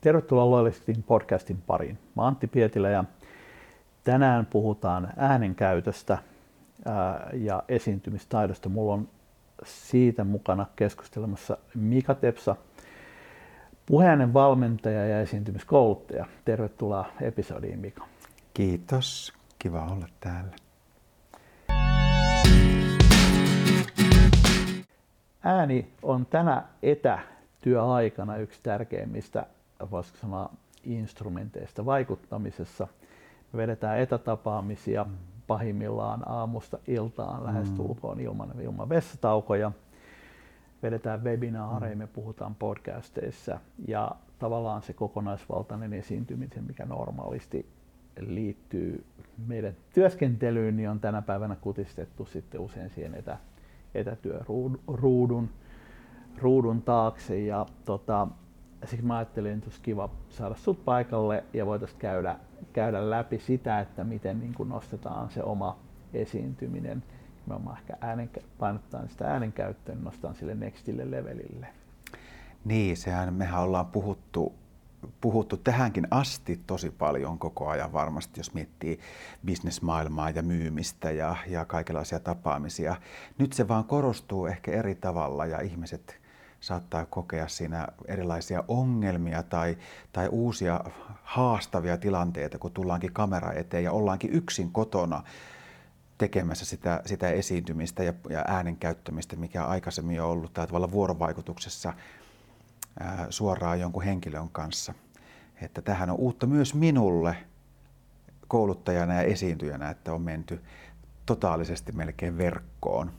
Tervetuloa Loyalistin podcastin pariin. Mä Antti Pietilä ja tänään puhutaan äänenkäytöstä ja esiintymistaidosta. Mulla on siitä mukana keskustelemassa Mika Tepsa, puheinen valmentaja ja esiintymiskouluttaja. Tervetuloa episodiin Mika. Kiitos, kiva olla täällä. Ääni on tänä etätyöaikana yksi tärkeimmistä, voisiko sanoa, instrumenteista vaikuttamisessa. Me vedetään etätapaamisia pahimmillaan aamusta iltaan lähestulkoon mm. ilman, ilman vessataukoja. Vedetään webinaareja, me puhutaan podcasteissa ja tavallaan se kokonaisvaltainen esiintyminen, mikä normaalisti liittyy meidän työskentelyyn, niin on tänä päivänä kutistettu sitten usein siihen etä, etätyöruudun ruudun taakse. Ja tota, siksi mä ajattelin, että olisi kiva saada sut paikalle ja voitaisiin käydä, käydä läpi sitä, että miten niin kuin nostetaan se oma esiintyminen. Mä ehkä äänen, painottaa sitä äänenkäyttöä, niin nostan sille nextille levelille. Niin, sehän mehän ollaan puhuttu puhuttu tähänkin asti tosi paljon koko ajan varmasti, jos miettii bisnesmaailmaa ja myymistä ja, ja kaikenlaisia tapaamisia. Nyt se vaan korostuu ehkä eri tavalla ja ihmiset saattaa kokea siinä erilaisia ongelmia tai, tai uusia haastavia tilanteita, kun tullaankin kamera eteen ja ollaankin yksin kotona tekemässä sitä, sitä esiintymistä ja, ja äänen käyttämistä, mikä aikaisemmin on ollut tai tavalla vuorovaikutuksessa ää, suoraan jonkun henkilön kanssa. Että tähän on uutta myös minulle kouluttajana ja esiintyjänä, että on menty totaalisesti melkein verkkoon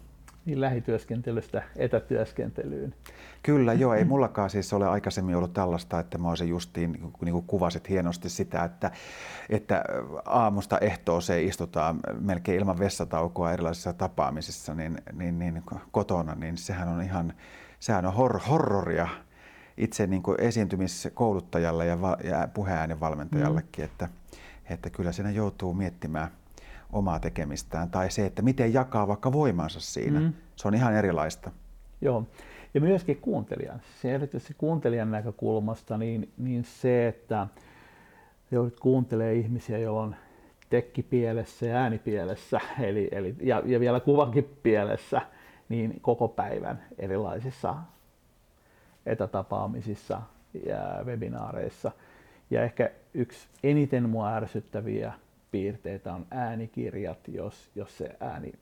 niin lähityöskentelystä etätyöskentelyyn. Kyllä, joo. Ei mullakaan siis ole aikaisemmin ollut tällaista, että mä olisin justiin, niin kuin kuvasit hienosti sitä, että, että aamusta ehtooseen istutaan melkein ilman vessataukoa erilaisissa tapaamisissa niin, niin, niin kotona, niin sehän on ihan, sehän on hor- horroria itse niin kuin esiintymiskouluttajalle ja, va- ja puheäänen valmentajallekin, mm. että, että kyllä siinä joutuu miettimään omaa tekemistään tai se, että miten jakaa vaikka voimansa siinä. Mm. Se on ihan erilaista. Joo. Ja myöskin kuuntelijan, se erityisesti kuuntelijan näkökulmasta, niin, niin se, että joudut kuuntelee ihmisiä, joilla on tekki pielessä ja ääni pielessä, eli, eli, ja, ja vielä kuvankin pielessä, niin koko päivän erilaisissa etätapaamisissa ja webinaareissa. Ja ehkä yksi eniten mua ärsyttäviä piirteitä on äänikirjat, jos, jos se ääni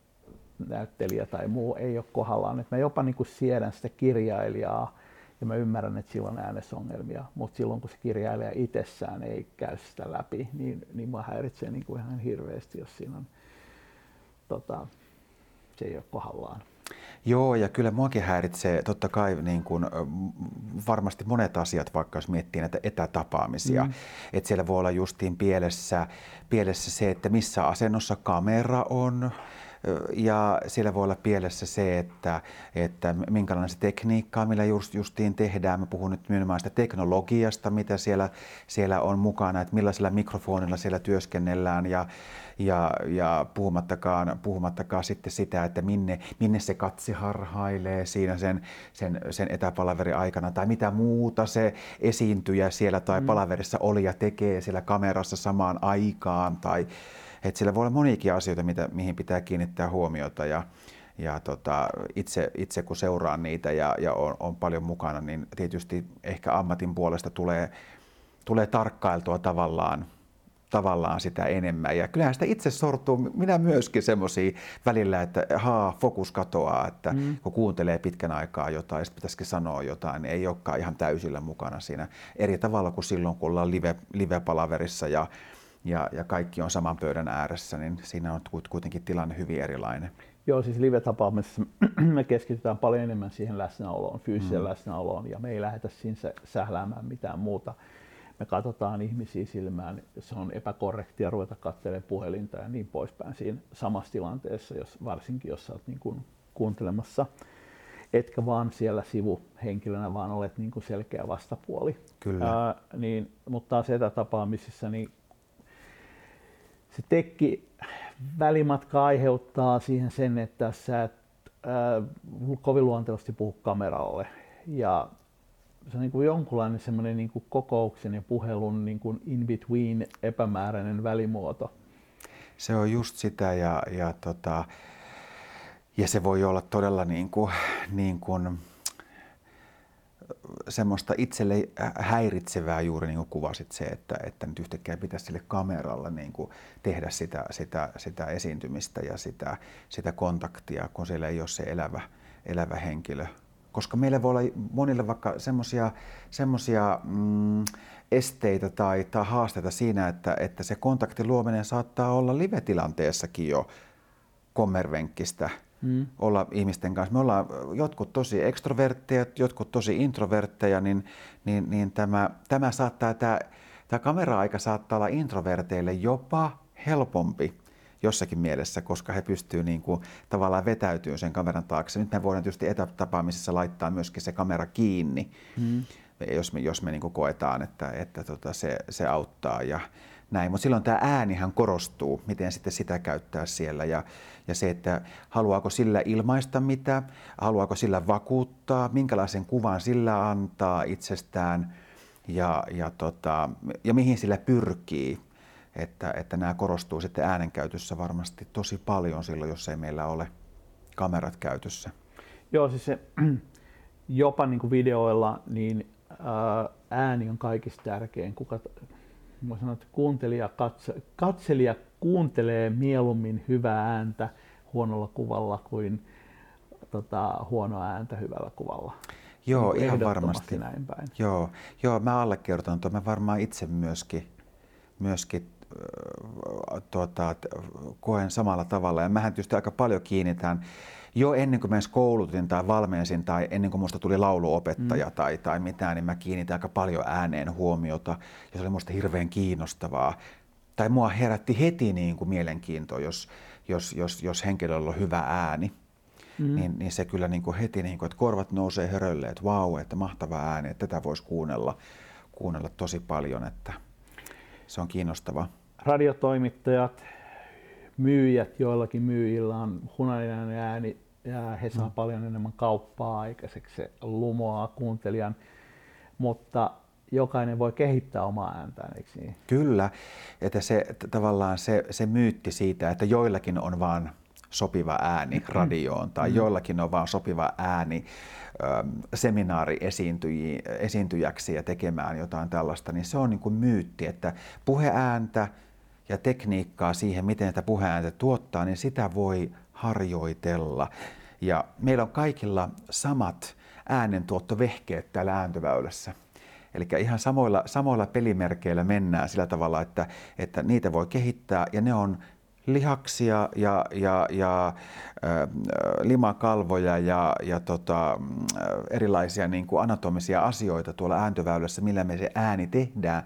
näyttelijä tai muu ei ole kohdallaan. Et mä jopa niin kuin siedän sitä kirjailijaa ja mä ymmärrän, että silloin on äänesongelmia, mutta silloin kun se kirjailija itsessään ei käy sitä läpi, niin, niin mä häiritsee niin kuin ihan hirveästi, jos siinä on, tota, se ei ole kohdallaan. Joo, ja kyllä muakin häiritsee totta kai niin kuin, varmasti monet asiat, vaikka jos miettii näitä etätapaamisia. Mm. Että siellä voi olla justiin pielessä, pielessä se, että missä asennossa kamera on, ja siellä voi olla pielessä se, että, että minkälainen se tekniikka, millä just, justiin tehdään. Mä puhun nyt nimenomaan sitä teknologiasta, mitä siellä, siellä on mukana, että millaisella mikrofonilla siellä työskennellään ja, ja, ja puhumattakaan, puhumattakaan sitten sitä, että minne, minne se katse harhailee siinä sen, sen, sen etäpalaverin aikana tai mitä muuta se esiintyjä siellä tai mm. palaverissa oli ja tekee siellä kamerassa samaan aikaan tai että sillä voi olla moniakin asioita, mitä, mihin pitää kiinnittää huomiota ja, ja tota, itse, itse kun seuraan niitä ja, ja on, on paljon mukana, niin tietysti ehkä ammatin puolesta tulee, tulee tarkkailtua tavallaan tavallaan sitä enemmän. Ja kyllähän sitä itse sortuu, minä myöskin semmoisia välillä, että haa, fokus katoaa, että mm. kun kuuntelee pitkän aikaa jotain, sitten pitäisikin sanoa jotain, niin ei olekaan ihan täysillä mukana siinä. Eri tavalla kuin silloin, kun ollaan live, live-palaverissa ja, ja, ja kaikki on saman pöydän ääressä, niin siinä on kuitenkin tilanne hyvin erilainen. Joo, siis live-tapaamisessa me keskitytään paljon enemmän siihen läsnäoloon, fyysiseen mm. läsnäoloon, ja me ei lähdetä siinä sähläämään mitään muuta. Me katsotaan ihmisiä silmään, se on epäkorrektia ruveta katselemaan puhelinta ja niin poispäin siinä samassa tilanteessa, jos, varsinkin jos olet niin kuin kuuntelemassa, etkä vaan siellä sivuhenkilönä, vaan olet niin kuin selkeä vastapuoli. Kyllä. Ää, niin, mutta taas etätapaamisissa niin se tekki välimatka aiheuttaa siihen sen, että sä et ää, kovin luontevasti puhu kameralle. Ja se on niin kuin jonkunlainen semmoinen niin kuin kokouksen ja puhelun niin kuin in between epämääräinen välimuoto. Se on just sitä ja, ja, tota, ja se voi olla todella niin kuin, niin kuin, semmoista itselle häiritsevää juuri niin kuin kuvasit se, että, että nyt yhtäkkiä pitäisi sille kameralla niin kuin tehdä sitä, sitä, sitä esiintymistä ja sitä, sitä kontaktia, kun siellä ei ole se elävä, elävä henkilö. Koska meillä voi olla monille vaikka semmoisia mm, esteitä tai, tai haasteita siinä, että, että se kontaktin luominen saattaa olla live-tilanteessakin jo kommervenkkistä mm. olla ihmisten kanssa. Me ollaan jotkut tosi ekstrovertteja, jotkut tosi introvertteja, niin, niin, niin tämä, tämä saattaa, tämä, tämä kamera-aika saattaa olla introverteille jopa helpompi jossakin mielessä, koska he pystyvät niin kuin, tavallaan vetäytyä sen kameran taakse. Nyt me voidaan tietysti etätapaamisessa laittaa myöskin se kamera kiinni, mm. jos me, jos me niin kuin koetaan, että, että tota, se, se auttaa. Ja, näin, mutta silloin tämä äänihän korostuu, miten sitten sitä käyttää siellä ja, ja se, että haluaako sillä ilmaista mitä, haluaako sillä vakuuttaa, minkälaisen kuvan sillä antaa itsestään ja, ja, tota, ja mihin sillä pyrkii. Että, että nämä korostuu sitten äänenkäytössä varmasti tosi paljon silloin, jos ei meillä ole kamerat käytössä. Joo, siis se, jopa niin kuin videoilla niin ääni on kaikista tärkein. Kuka, mä sanon, että kuuntelija, katse, katselija kuuntelee mieluummin hyvää ääntä huonolla kuvalla kuin tota, huonoa ääntä hyvällä kuvalla. Joo, niin ihan varmasti. Näin päin. Joo, joo mä allekirjoitan tuon. Mä varmaan itse myöskin, myöskin tuota, koen samalla tavalla. Ja mähän tietysti aika paljon kiinnitän jo ennen kuin mä koulutin tai valmensin tai ennen kuin musta tuli lauluopettaja mm. tai, tai mitään, niin mä kiinnitin aika paljon ääneen huomiota ja se oli musta hirveän kiinnostavaa. Tai mua herätti heti niin kuin mielenkiintoa, jos, jos, jos, jos henkilöllä on hyvä ääni. Mm. Niin, niin se kyllä niin kuin heti, niin kuin, että korvat nousee hörölle, että vau, että mahtava ääni, että tätä voisi kuunnella, kuunnella tosi paljon, että se on kiinnostavaa. Radiotoimittajat, myyjät, joillakin myyjillä on hunainen ääni ja he saa mm. paljon enemmän kauppaa aikaiseksi, se lumoaa kuuntelijan, mutta jokainen voi kehittää omaa ääntään, eikö niin? Kyllä, että se tavallaan se, se myytti siitä, että joillakin on vaan sopiva ääni mm-hmm. radioon tai mm. joillakin on vaan sopiva ääni seminaari esiintyjäksi ja tekemään jotain tällaista, niin se on niin kuin myytti, että puheääntä ja tekniikkaa siihen, miten sitä puheääntä tuottaa, niin sitä voi harjoitella. Ja meillä on kaikilla samat äänentuottovehkeet täällä ääntöväylässä. Eli ihan samoilla, samoilla pelimerkeillä mennään sillä tavalla, että, että niitä voi kehittää ja ne on lihaksia ja, ja, ja äh, limakalvoja ja, ja tota, erilaisia niin kuin anatomisia asioita tuolla ääntöväylässä, millä me se ääni tehdään.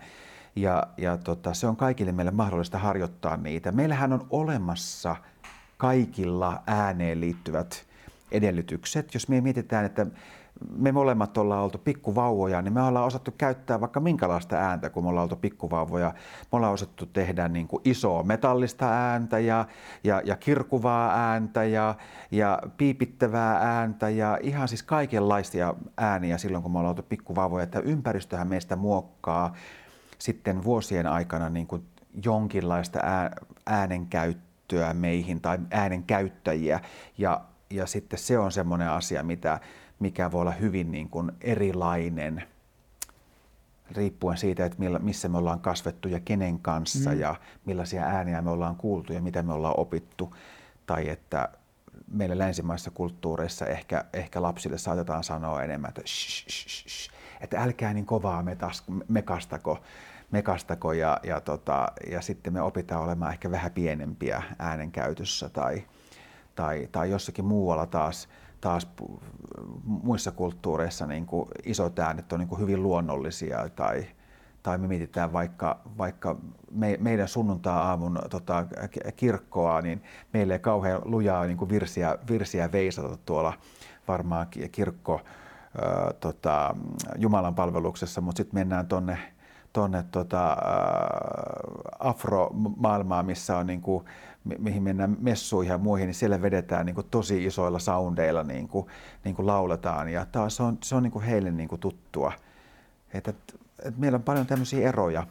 Ja, ja tota, se on kaikille meille mahdollista harjoittaa niitä. Meillähän on olemassa kaikilla ääneen liittyvät edellytykset. Jos me mietitään, että me molemmat ollaan oltu pikkuvauvoja, niin me ollaan osattu käyttää vaikka minkälaista ääntä, kun me ollaan oltu pikkuvauvoja. Me ollaan osattu tehdä niin kuin isoa metallista ääntä ja, ja, ja kirkuvaa ääntä ja, ja piipittävää ääntä ja ihan siis kaikenlaisia ääniä silloin, kun me ollaan oltu pikkuvauvoja. Että ympäristöhän meistä muokkaa sitten vuosien aikana niin kuin jonkinlaista äänenkäyttöä meihin tai äänenkäyttäjiä. Ja, ja sitten se on semmoinen asia, mitä, mikä voi olla hyvin niin kuin erilainen riippuen siitä, että millä, missä me ollaan kasvettu ja kenen kanssa mm. ja millaisia ääniä me ollaan kuultu ja mitä me ollaan opittu. Tai että meillä länsimaissa kulttuureissa ehkä, ehkä lapsille saatetaan sanoa enemmän, että, shh, shh, shh, että älkää niin kovaa metas, mekastako, mekastako ja, ja, tota, ja sitten me opitaan olemaan ehkä vähän pienempiä äänenkäytössä tai, tai, tai jossakin muualla taas, taas muissa kulttuureissa niin kuin isot äänet on niin kuin hyvin luonnollisia tai, tai me mietitään vaikka, vaikka me, meidän sunnuntaa-aamun tota, kirkkoa, niin meille ei kauhean lujaa niin kuin virsiä, virsiä veisata tuolla varmaan kirkko ää, tota, Jumalan palveluksessa, mutta sitten mennään tuonne tonne tota, afro-maailmaan, missä on niin kuin, mihin mennään messuihin ja muihin, niin siellä vedetään niin kuin tosi isoilla soundeilla niin kuin, niin kuin lauletaan. Ja taas se on, se on niin kuin heille niin kuin tuttua. Että, että, että meillä on paljon tämmöisiä eroja,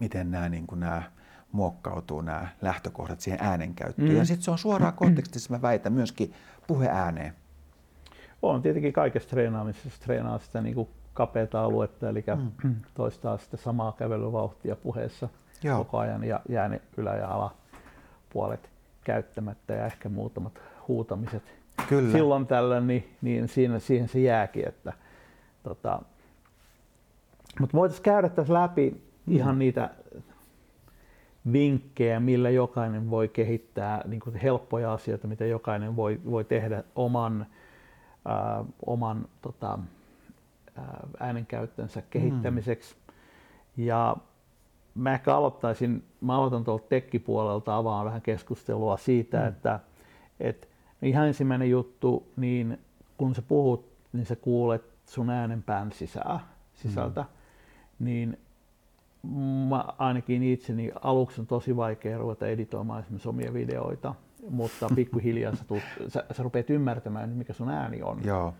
miten nämä, niin kuin nämä muokkautuu nämä lähtökohdat siihen äänenkäyttöön. Mm. Ja sitten se on suoraan kontekstissa, mä väitän, myöskin puheääneen. On tietenkin kaikessa treenaamisessa treenaa sitä niin kuin kapeata aluetta, eli mm. toistaa sitten samaa kävelyvauhtia puheessa Joo. koko ajan ja jää ne ylä- ja alapuolet käyttämättä ja ehkä muutamat huutamiset Kyllä. silloin tällöin, niin, niin siinä, siihen se jääkin. Että, tota, mutta voitaisiin käydä tässä läpi mm. ihan niitä vinkkejä, millä jokainen voi kehittää niin kuin helppoja asioita, mitä jokainen voi, voi tehdä oman, ää, oman tota, äänenkäyttönsä kehittämiseksi. Mm. Ja mä ehkä aloittaisin, mä aloitan tuolta tekkipuolelta, avaan vähän keskustelua siitä, mm. että, että ihan ensimmäinen juttu, niin kun sä puhut, niin sä kuulet sun äänenpään sisää, sisältä, mm. niin mä ainakin itseni aluksi on tosi vaikea ruveta editoimaan esimerkiksi omia videoita, mutta pikkuhiljaa sä, tulet, sä, sä rupeat ymmärtämään, mikä sun ääni on. Joo.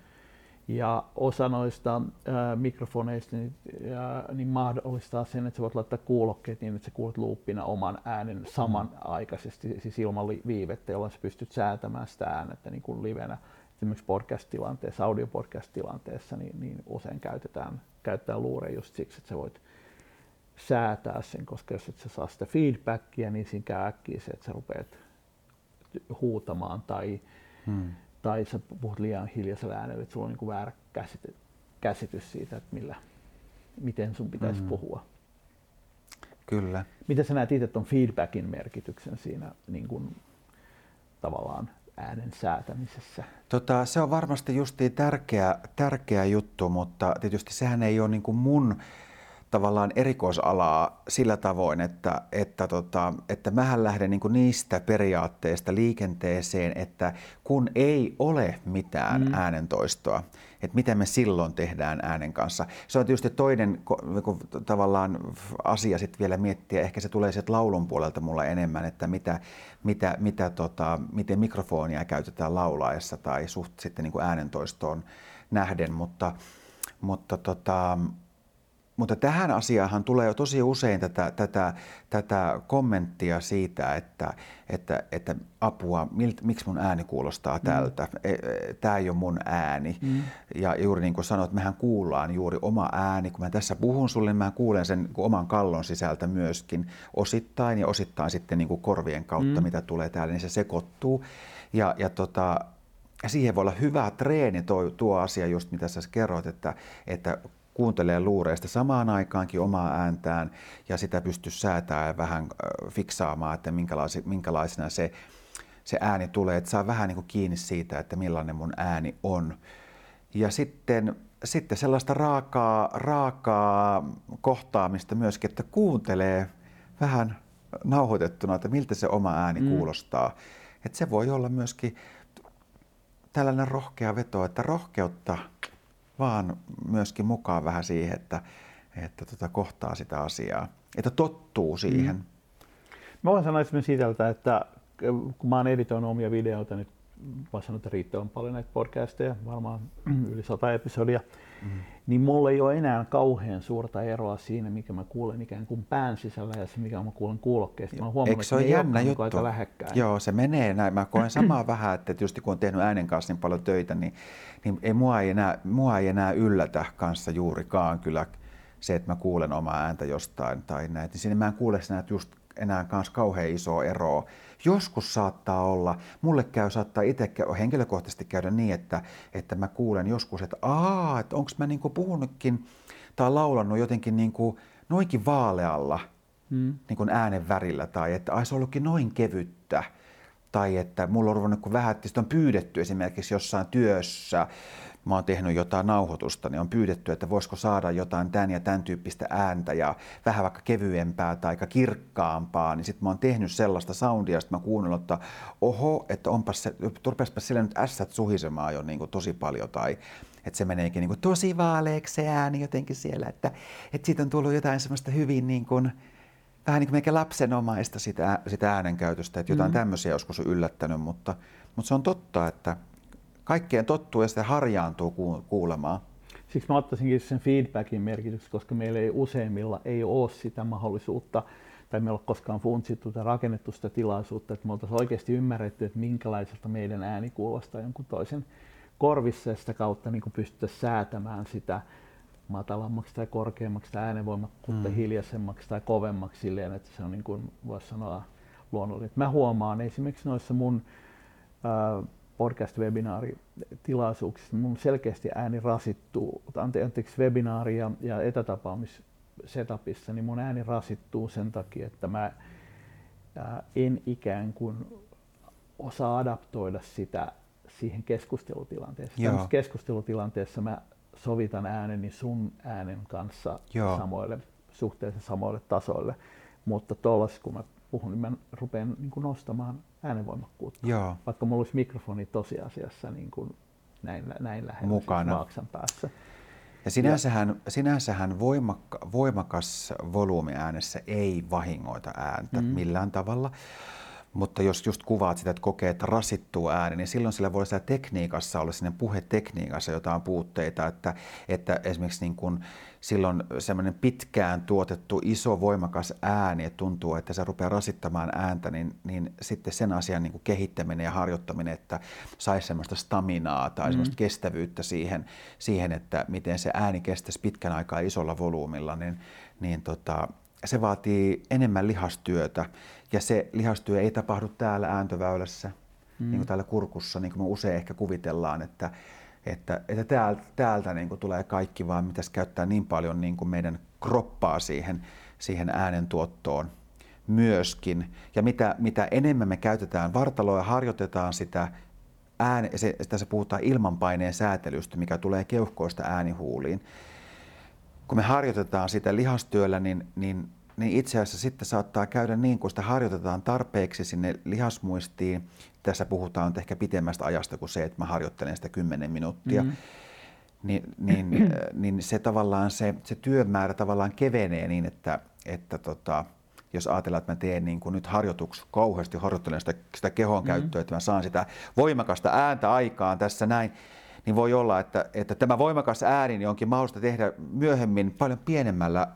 Ja osa noista ää, mikrofoneista niin, ää, niin mahdollistaa sen, että sä voit laittaa kuulokkeet niin, että sä kuulet luuppina oman äänen samanaikaisesti, siis ilman viivettä, jolloin sä pystyt säätämään sitä äänettä niin kuin livenä. Esimerkiksi podcast-tilanteessa, audiopodcast-tilanteessa, niin, niin usein käytetään, käytetään luureja just siksi, että sä voit säätää sen, koska jos et sä saa sitä feedbackia, niin siinä käy äkkiä se, että sä rupeat huutamaan tai, hmm. Tai sä puhut liian hiljaisella äänellä, että sulla on niin väärä käsitys, käsitys siitä, että millä, miten sun pitäisi hmm. puhua. Kyllä. Miten sä näet itse tuon feedbackin merkityksen siinä niin kuin, tavallaan äänen säätämisessä? Tota, se on varmasti justiin tärkeä, tärkeä juttu, mutta tietysti sehän ei ole niin kuin mun tavallaan erikoisalaa sillä tavoin, että, että, tota, että mähän lähden niin niistä periaatteista liikenteeseen, että kun ei ole mitään mm. äänentoistoa, että miten me silloin tehdään äänen kanssa. Se on tietysti toinen niin tavallaan asia sitten vielä miettiä, ehkä se tulee sieltä laulun puolelta mulla enemmän, että mitä, mitä, mitä tota, miten mikrofonia käytetään laulaessa tai suht sitten niin kuin äänentoistoon nähden, mutta, mutta tota, mutta tähän asiaan tulee jo tosi usein tätä, tätä, tätä kommenttia siitä, että, että, että apua, milt, miksi mun ääni kuulostaa mm. tältä, e, e, tämä ei ole mun ääni. Mm. Ja juuri niin kuin sanoit, mehän kuullaan juuri oma ääni. Kun mä tässä puhun sulle, niin mä kuulen sen oman kallon sisältä myöskin osittain ja osittain sitten niin kuin korvien kautta, mm. mitä tulee täällä, niin se sekoittuu. Ja, ja tota, siihen voi olla hyvä treeni tuo, tuo asia, just mitä sä kerroit, että, että kuuntelee luureista samaan aikaankin omaa ääntään ja sitä pystyy säätämään ja vähän fiksaamaan, että minkälaisena se, se ääni tulee, että saa vähän niin kuin kiinni siitä, että millainen mun ääni on. Ja sitten, sitten sellaista raakaa, raakaa kohtaamista myöskin, että kuuntelee vähän nauhoitettuna, että miltä se oma ääni mm. kuulostaa. Että se voi olla myöskin tällainen rohkea veto, että rohkeutta vaan myöskin mukaan vähän siihen, että, että tota, kohtaa sitä asiaa, että tottuu siihen. Mm. Mä voin sanoa esimerkiksi siitä, että kun mä oon editoinut omia videoita, niin voin sanoa, että riittävän paljon näitä podcasteja, varmaan yli sata episodia, mm. niin mulla ei ole enää kauhean suurta eroa siinä, mikä mä kuulen ikään kuin pään sisällä ja se, mikä mä kuulen kuulokkeesta. Mä huomannut, Eikö se ole jännä juttu? Aika lähekkäin. Joo, se menee näin. Mä koen samaa vähän, että tietysti kun on tehnyt äänen kanssa niin paljon töitä, niin, niin ei, mua, ei enää, mua ei enää yllätä kanssa juurikaan kyllä se, että mä kuulen omaa ääntä jostain tai näin. Niin siinä mä en kuule enää just enää kanssa kauhean iso eroa. Joskus saattaa olla, mulle käy, saattaa itse henkilökohtaisesti käydä niin, että, että mä kuulen joskus, että aa, että onko mä niinku puhunutkin tai laulannut jotenkin niinku noinkin vaalealla mm. niin äänen värillä tai että ai se on ollutkin noin kevyttä tai että mulla on ruvennut, kun vähän, että on pyydetty esimerkiksi jossain työssä mä oon tehnyt jotain nauhoitusta, niin on pyydetty, että voisiko saada jotain tämän ja tämän tyyppistä ääntä ja vähän vaikka kevyempää tai aika kirkkaampaa, niin sitten mä oon tehnyt sellaista soundia, että mä kuunnellut, että oho, että onpas se, turpeaspa sillä nyt ässät suhisemaan jo niin kuin tosi paljon tai että se meneekin niin kuin tosi vaaleeksi se ääni jotenkin siellä, että, että siitä on tullut jotain semmoista hyvin niin kuin, vähän niin kuin lapsenomaista sitä, sitä äänenkäytöstä, että jotain mm. tämmöisiä joskus on yllättänyt, mutta, mutta se on totta, että kaikkeen tottuu ja sitä harjaantuu kuulemaan. Siksi mä ottaisinkin sen feedbackin merkityksen, koska meillä ei useimmilla ei ole sitä mahdollisuutta, tai me ei ole koskaan funtsittu tai rakennettu sitä tilaisuutta, että me oltaisiin oikeasti ymmärretty, että minkälaiselta meidän ääni kuulostaa jonkun toisen korvissa ja sitä kautta niin pystyttäisiin säätämään sitä matalammaksi tai korkeammaksi tai äänenvoimakkuutta mm. hiljaisemmaksi tai kovemmaksi silleen, että se on niin kuin voisi sanoa luonnollinen. Mä huomaan esimerkiksi noissa mun äh, podcast-webinaaritilaisuuksissa, mun selkeästi ääni rasittuu, anteeksi webinaari- ja, ja etätapaamissetupissa, niin mun ääni rasittuu sen takia, että mä ää, en ikään kuin osaa adaptoida sitä siihen keskustelutilanteeseen. Tämmöisessä keskustelutilanteessa mä sovitan ääneni sun äänen kanssa Joo. samoille, suhteellisen samoille tasoille, mutta tuollaisessa kun mä puhun, niin mä rupean niin kuin nostamaan äänenvoimakkuutta. Joo. Vaikka mulla olisi mikrofoni tosiasiassa niin kuin näin, näin lähellä siis Mukana. Siis maaksan päässä. Ja sinänsähän, ja. sinänsähän voimakka, voimakas volyymi äänessä ei vahingoita ääntä mm. millään tavalla. Mutta jos just kuvaat sitä, että kokee, että rasittuu ääni, niin silloin sillä voi siellä tekniikassa olla sinne puhetekniikassa jotain puutteita, että, että esimerkiksi niin kuin silloin semmoinen pitkään tuotettu iso voimakas ääni, että tuntuu, että se rupeaa rasittamaan ääntä, niin, niin sitten sen asian niin kuin kehittäminen ja harjoittaminen, että saisi semmoista staminaa tai mm. semmoista kestävyyttä siihen, siihen, että miten se ääni kestäisi pitkän aikaa isolla volyymilla, niin, niin tota, se vaatii enemmän lihastyötä ja se lihastyö ei tapahdu täällä ääntöväylässä, mm. niin kuin täällä kurkussa, niin kuin me usein ehkä kuvitellaan, että, että, että täältä, täältä niin kuin tulee kaikki, vaan mitäs käyttää niin paljon niin kuin meidän kroppaa siihen, siihen äänen tuottoon myöskin. Ja mitä, mitä enemmän me käytetään vartaloa ja harjoitetaan sitä ääne, se, tässä puhutaan ilmanpaineen säätelystä, mikä tulee keuhkoista äänihuuliin. Kun me harjoitetaan sitä lihastyöllä, niin, niin niin itse asiassa sitten saattaa käydä niin, kun sitä harjoitetaan tarpeeksi sinne lihasmuistiin. Tässä puhutaan ehkä pitemmästä ajasta kuin se, että mä harjoittelen sitä 10 minuuttia. Mm-hmm. Niin, niin, niin se tavallaan se, se työmäärä tavallaan kevenee niin, että, että tota, jos ajatellaan, että mä teen niin kuin nyt harjoituksi, kauheasti harjoittelen sitä, sitä kehon mm-hmm. käyttöä, että mä saan sitä voimakasta ääntä aikaan tässä näin, niin voi olla, että, että tämä voimakas ääni niin onkin mahdollista tehdä myöhemmin paljon pienemmällä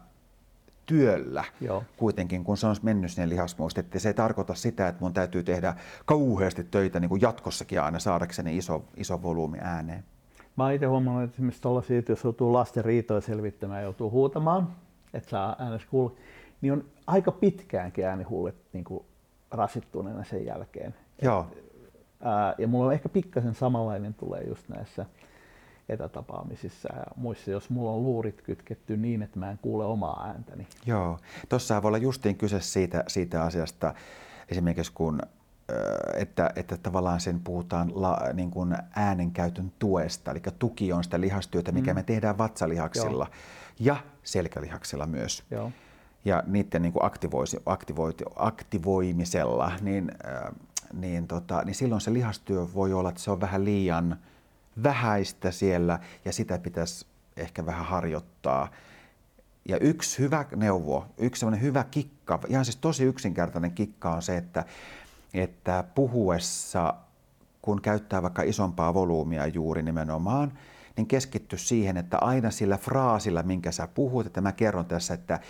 työllä Joo. kuitenkin, kun se on mennyt sinne lihasmuista. Että se ei tarkoita sitä, että mun täytyy tehdä kauheasti töitä niin kuin jatkossakin aina saadakseni iso, iso volyymi ääneen. Mä oon itse huomannut, että esimerkiksi tuollaisia, että jos joutuu lasten riitoja selvittämään ja joutuu huutamaan, että saa äänessä kuulla, niin on aika pitkäänkin äänihuulet niin kuin rasittuneena sen jälkeen. Joo. Et, ää, ja mulla on ehkä pikkasen samanlainen tulee just näissä etätapaamisissa ja muissa, jos mulla on luurit kytketty niin, että mä en kuule omaa ääntäni. Joo, tuossa voi olla justiin kyse siitä, siitä asiasta, esimerkiksi kun että, että tavallaan sen puhutaan la, niin kuin äänenkäytön tuesta, eli tuki on sitä lihastyötä, mikä mm. me tehdään vatsalihaksilla Joo. ja selkälihaksilla myös. Joo. Ja niiden niin kuin aktivoisi, aktivoiti, aktivoimisella, niin, äh, niin, tota, niin silloin se lihastyö voi olla, että se on vähän liian vähäistä siellä ja sitä pitäisi ehkä vähän harjoittaa. Ja yksi hyvä neuvo, yksi semmoinen hyvä kikka, ihan siis tosi yksinkertainen kikka on se, että, että puhuessa, kun käyttää vaikka isompaa volyymia juuri nimenomaan, niin keskitty siihen, että aina sillä fraasilla, minkä sä puhut, että mä kerron tässä, että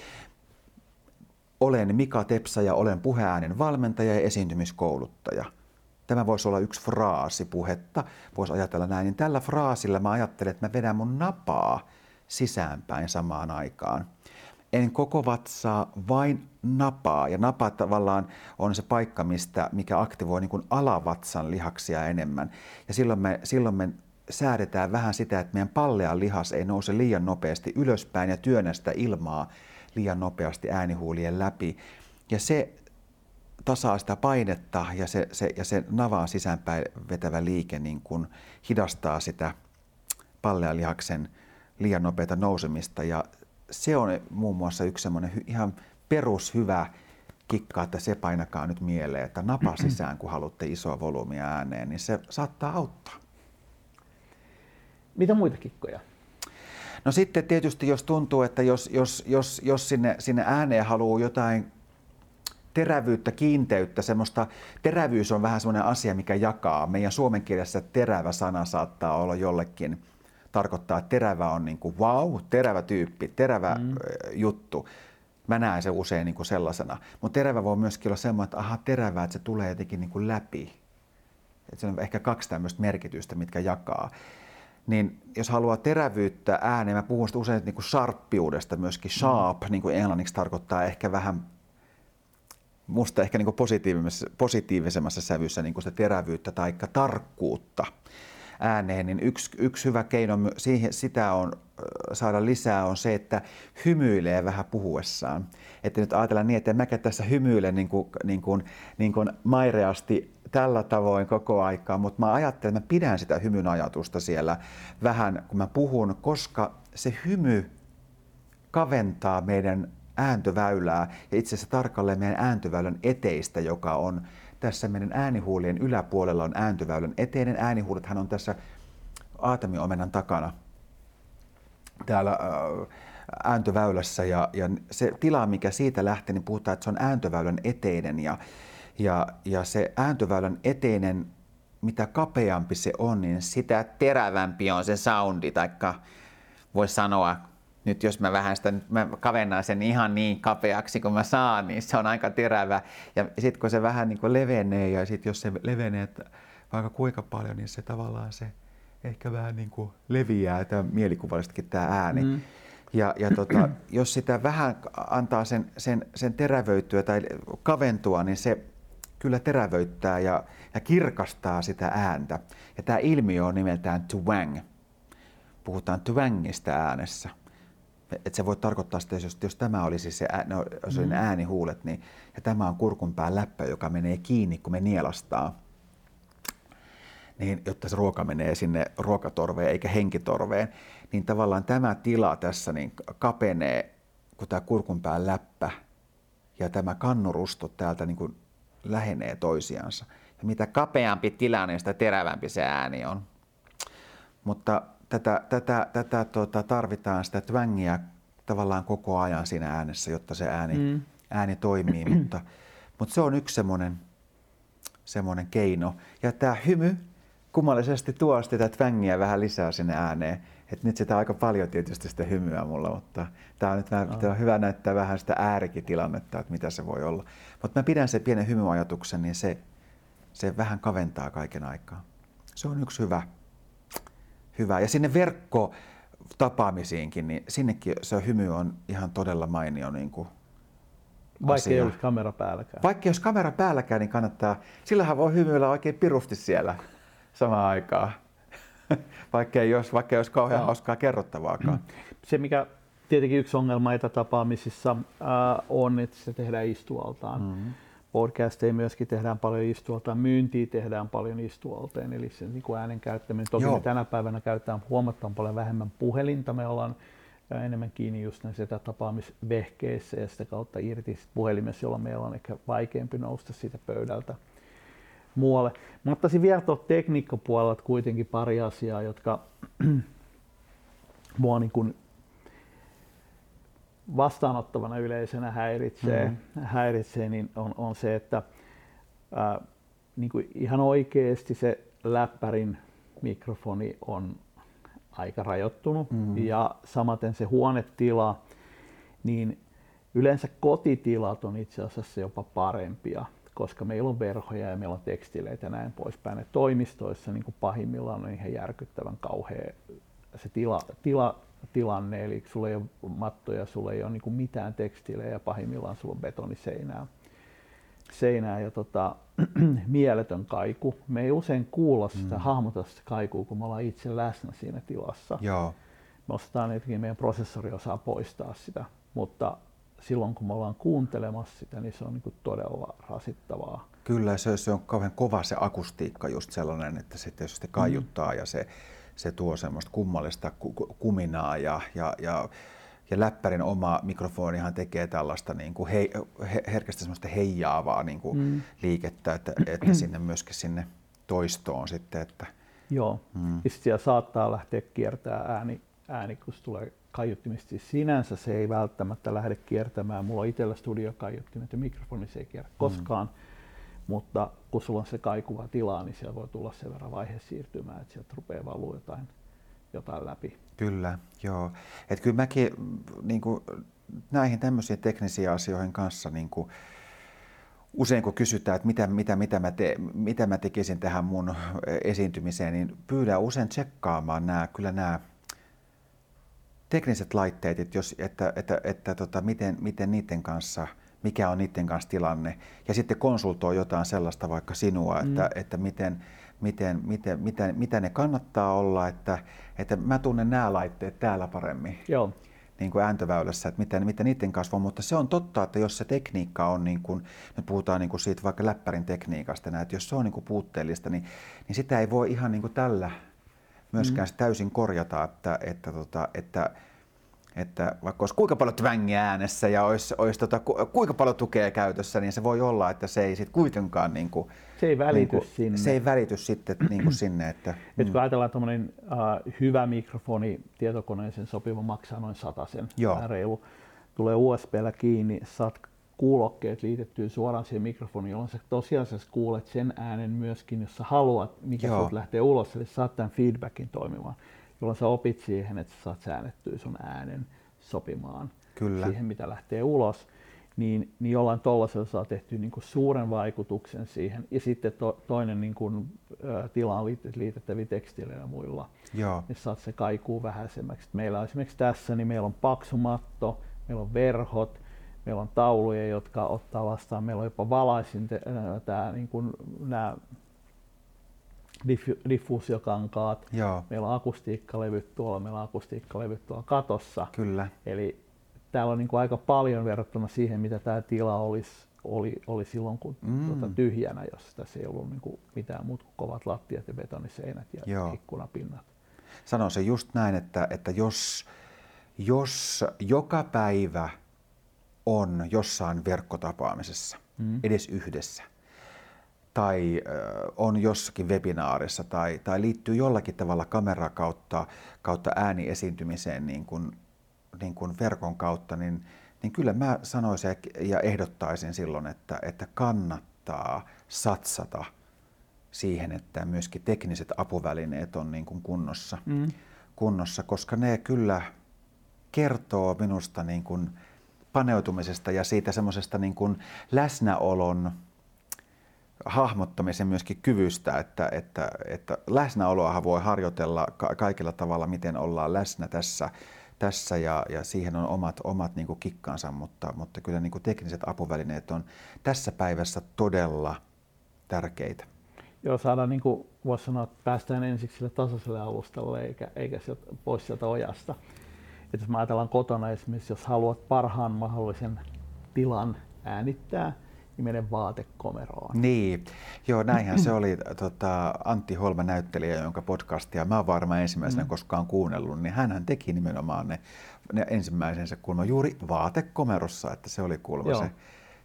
olen Mika Tepsa ja olen puheäänen valmentaja ja esiintymiskouluttaja – Tämä voisi olla yksi fraasi puhetta, voisi ajatella näin. Niin tällä fraasilla mä ajattelen, että mä vedän mun napaa sisäänpäin samaan aikaan. En koko vatsaa, vain napaa. Ja napa tavallaan on se paikka, mistä, mikä aktivoi niin kuin alavatsan lihaksia enemmän. Ja silloin me, silloin me säädetään vähän sitä, että meidän pallea lihas ei nouse liian nopeasti ylöspäin ja työnnä sitä ilmaa liian nopeasti äänihuulien läpi. Ja se tasaa sitä painetta ja se, se, ja se navaan sisäänpäin vetävä liike niin kuin hidastaa sitä pallealihaksen liian nopeata nousemista. Ja se on muun muassa yksi semmoinen ihan perushyvä kikka, että se painakaa nyt mieleen, että napa sisään, kun haluatte isoa volyymia ääneen, niin se saattaa auttaa. mitä muita kikkoja? No sitten tietysti jos tuntuu, että jos, jos, jos, jos sinne, sinne ääneen haluaa jotain terävyyttä, kiinteyttä, semmoista, terävyys on vähän semmoinen asia, mikä jakaa. Meidän suomen kielessä terävä sana saattaa olla jollekin, tarkoittaa, että terävä on niin kuin wow, terävä tyyppi, terävä mm. juttu. Mä näen se usein niin kuin sellaisena. Mutta terävä voi myöskin olla semmoinen, että aha, terävä, että se tulee jotenkin niin kuin läpi. Että se on ehkä kaksi tämmöistä merkitystä, mitkä jakaa. Niin jos haluaa terävyyttä ääneen, mä puhun usein niin kuin sharppiudesta myöskin. Sharp, mm. niin kuin englanniksi tarkoittaa ehkä vähän musta ehkä niin positiivisemmassa, positiivisemmassa sävyssä niin sitä terävyyttä tai tarkkuutta ääneen, niin yksi, yksi hyvä keino siihen, sitä on saada lisää on se, että hymyilee vähän puhuessaan. Että nyt ajatellaan niin, että mäkä tässä hymyilen niin kuin, niin kuin, niin kuin maireasti tällä tavoin koko aikaa, mutta mä ajattelen, että mä pidän sitä hymyn ajatusta siellä vähän, kun mä puhun, koska se hymy kaventaa meidän ääntöväylää. Ja itse asiassa tarkalleen meidän ääntöväylän eteistä, joka on tässä meidän äänihuulien yläpuolella on ääntöväylän eteinen. Äänihuulethan on tässä aatamiomenan takana täällä äh, ääntöväylässä. Ja, ja se tila, mikä siitä lähtee, niin puhutaan, että se on ääntöväylän eteinen. Ja, ja, ja se ääntöväylän eteinen, mitä kapeampi se on, niin sitä terävämpi on se soundi, taikka voisi sanoa nyt jos mä vähän sitä, mä kavennan sen ihan niin kapeaksi kuin mä saan, niin se on aika terävä. Ja sitten kun se vähän niin kuin levenee ja sitten jos se levenee vaikka kuinka paljon, niin se tavallaan se ehkä vähän niin kuin leviää tämä mielikuvallisestikin tämä ääni. Mm. Ja, ja tota, jos sitä vähän antaa sen, sen, sen terävöityä tai kaventua, niin se kyllä terävöittää ja, ja kirkastaa sitä ääntä. Ja tämä ilmiö on nimeltään twang. Puhutaan twangista äänessä että se voi tarkoittaa sitä, jos, jos tämä olisi se, no, jos mm. äänihuulet, niin ja tämä on kurkunpään läppä, joka menee kiinni, kun me nielastaa, niin jotta se ruoka menee sinne ruokatorveen eikä henkitorveen, niin tavallaan tämä tila tässä niin kapenee, kun tämä kurkunpään läppä ja tämä kannurusto täältä niin kuin lähenee toisiansa. Ja mitä kapeampi tila, niin sitä terävämpi se ääni on. Mutta tätä, tätä, tätä tuota, tarvitaan sitä twängiä tavallaan koko ajan siinä äänessä, jotta se ääni, mm. ääni toimii, mutta, mutta se on yksi semmoinen, semmoinen keino. Ja tämä hymy kummallisesti tuo sitä twängiä vähän lisää sinne ääneen. Et nyt sitä aika paljon tietysti sitä hymyä mulla, mutta tämä on nyt vähän, oh. hyvä näyttää vähän sitä äärikitilannetta, että mitä se voi olla. Mutta mä pidän se pienen hymyajatuksen, niin se, se vähän kaventaa kaiken aikaa. Se on yksi hyvä, hyvä. Ja sinne verkko tapaamisiinkin, niin sinnekin se hymy on ihan todella mainio niin kuin Vaikka asia. ei olisi kamera päälläkään. Vaikka jos kamera päälläkään, niin kannattaa, sillähän voi hymyillä oikein pirusti siellä samaan aikaan. vaikka ei olisi, vaikka ei olisi kauhean hauskaa kerrottavaakaan. Se, mikä tietenkin yksi ongelma etätapaamisissa äh, on, että se tehdään istualtaan. Mm-hmm podcasteja myöskin tehdään paljon istualtaan, myyntiä tehdään paljon istualteen, eli se niin kuin äänen käyttäminen. Toki Joo. me tänä päivänä käytetään huomattavan paljon vähemmän puhelinta, me ollaan enemmän kiinni just näissä etätapaamisvehkeissä ja sitä kautta irti puhelimessa, jolloin meillä on ehkä vaikeampi nousta siitä pöydältä muualle. Mä ottaisin vielä tuolta tekniikkapuolelta kuitenkin pari asiaa, jotka mua niin kuin vastaanottavana yleisönä häiritsee, mm-hmm. häiritsee niin on, on se, että ää, niin kuin ihan oikeasti se läppärin mikrofoni on aika rajoittunut mm-hmm. ja samaten se huonetila, niin yleensä kotitilat on itse asiassa jopa parempia, koska meillä on verhoja ja meillä on tekstileitä ja näin poispäin. Et toimistoissa niin kuin pahimmillaan on ihan järkyttävän kauhea se tila, tila tilanne, eli sulla ei ole mattoja, sulla ei ole niin mitään tekstiilejä ja pahimmillaan sulla on betoniseinää seinää ja tota, mieletön kaiku. Me ei usein kuulla sitä, mm. hahmota sitä kaikua, kun me ollaan itse läsnä siinä tilassa. Joo. Me osataan jotenkin, meidän prosessori osaa poistaa sitä, mutta silloin kun me ollaan kuuntelemassa sitä, niin se on niin todella rasittavaa. Kyllä, se, se on kauhean kova se akustiikka just sellainen, että se tietysti kaiuttaa mm. ja se se tuo semmoista kummallista kuminaa ja, ja, ja, ja läppärin oma mikrofonihan tekee tällaista niin kuin hei, he, herkästi semmoista heijaavaa niin kuin mm. liikettä, että, että sinne myöskin sinne toistoon sitten, että Joo, mm. ja siellä saattaa lähteä kiertää ääni, ääni kun se tulee kaiuttimista. Siis sinänsä se ei välttämättä lähde kiertämään. Mulla on itsellä studiokaiuttimet ja mikrofoni se ei kierrä mm. Mutta kun sulla on se kaikuva tila, niin siellä voi tulla sen verran vaihe siirtymään, että sieltä rupeaa valua jotain, jotain läpi. Kyllä, joo. Et kyllä mäkin niin kuin, näihin tämmöisiin teknisiin asioihin kanssa niin kuin, usein kun kysytään, että mitä, mitä, mitä, mä te, mitä mä tekisin tähän mun esiintymiseen, niin pyydän usein tsekkaamaan nämä, kyllä nämä tekniset laitteet, että, jos, että, että, että tota, miten, miten niiden kanssa, mikä on niiden kanssa tilanne. Ja sitten konsultoi jotain sellaista vaikka sinua, mm. että, että miten, miten, miten, miten, mitä ne kannattaa olla, että, että mä tunnen nämä laitteet täällä paremmin. Joo niin kuin ääntöväylässä, että miten, miten niiden kasvaa, mutta se on totta, että jos se tekniikka on, niin kuin, nyt puhutaan niin kuin siitä vaikka läppärin tekniikasta, että jos se on niin kuin puutteellista, niin, niin sitä ei voi ihan niin kuin tällä myöskään mm. täysin korjata, että, että, tota, että, että vaikka olisi kuinka paljon tvängiä äänessä ja olisi, olisi tota, kuinka paljon tukea käytössä, niin se voi olla, että se ei sitten kuitenkaan niin kuin, se ei välity niin kuin, sinne. Se ei välity sitten niin kuin sinne. Että, mm. Et kun ajatellaan, että uh, hyvä mikrofoni tietokoneeseen sopiva maksaa noin sen reilu. Tulee USBllä kiinni, saat kuulokkeet liitettyä suoraan siihen mikrofoniin, jolloin sä tosiasiassa kuulet sen äänen myöskin, jos sä haluat, mikä sinulta lähtee ulos, eli saat tämän feedbackin toimimaan, jolloin sä opit siihen, että sä saat säännettyä sun äänen sopimaan Kyllä. siihen, mitä lähtee ulos niin, niin jollain tuollaisella saa tehty niin kuin suuren vaikutuksen siihen. Ja sitten to, toinen niin kuin, ä, tilaan liitettäviä tekstiilejä ja muilla, Joo. niin saat se kaikuu vähäisemmäksi. Meillä on esimerkiksi tässä, niin meillä on paksu matto, meillä on verhot, meillä on tauluja, jotka ottaa vastaan, meillä on jopa valaisin tämä, niin kuin, nämä diffuusiokankaat, Joo. meillä on akustiikkalevyt tuolla, meillä on akustiikkalevyt tuolla katossa. Kyllä. Eli täällä on niin kuin aika paljon verrattuna siihen, mitä tämä tila olisi, oli, oli silloin, kun mm. tuota, tyhjänä, jos tässä ei ollut niin kuin mitään muuta kuin kovat lattiat ja betoniseinät ja Joo. ikkunapinnat. Sanon se just näin, että, että jos, jos joka päivä on jossain verkkotapaamisessa, mm. edes yhdessä, tai on jossakin webinaarissa tai, tai liittyy jollakin tavalla kamera kautta, kautta ääniesiintymiseen niin kuin niin kuin verkon kautta, niin, niin kyllä mä sanoisin ja ehdottaisin silloin, että, että kannattaa satsata siihen, että myöskin tekniset apuvälineet on niin kuin kunnossa, mm. kunnossa, koska ne kyllä kertoo minusta niin kuin paneutumisesta ja siitä semmoisesta niin kuin läsnäolon hahmottamisen myöskin kyvystä, että, että, että läsnäoloahan voi harjoitella ka- kaikilla tavalla, miten ollaan läsnä tässä tässä ja, ja siihen on omat, omat niin kuin kikkansa, mutta, mutta kyllä niin kuin tekniset apuvälineet on tässä päivässä todella tärkeitä. Joo, saadaan niin kuin voisi sanoa, että päästään ensiksi sille tasaiselle alustalle eikä, eikä sieltä, pois sieltä ojasta. Et jos me ajatellaan kotona esimerkiksi, jos haluat parhaan mahdollisen tilan äänittää, niin mene vaatekomeroon. Niin, joo näinhän se oli tota, Antti Holma näyttelijä, jonka podcastia mä oon varmaan ensimmäisenä mm. koskaan kuunnellut, niin hän teki nimenomaan ne, ne ensimmäisensä kulma juuri vaatekomerossa, että se oli kulma se,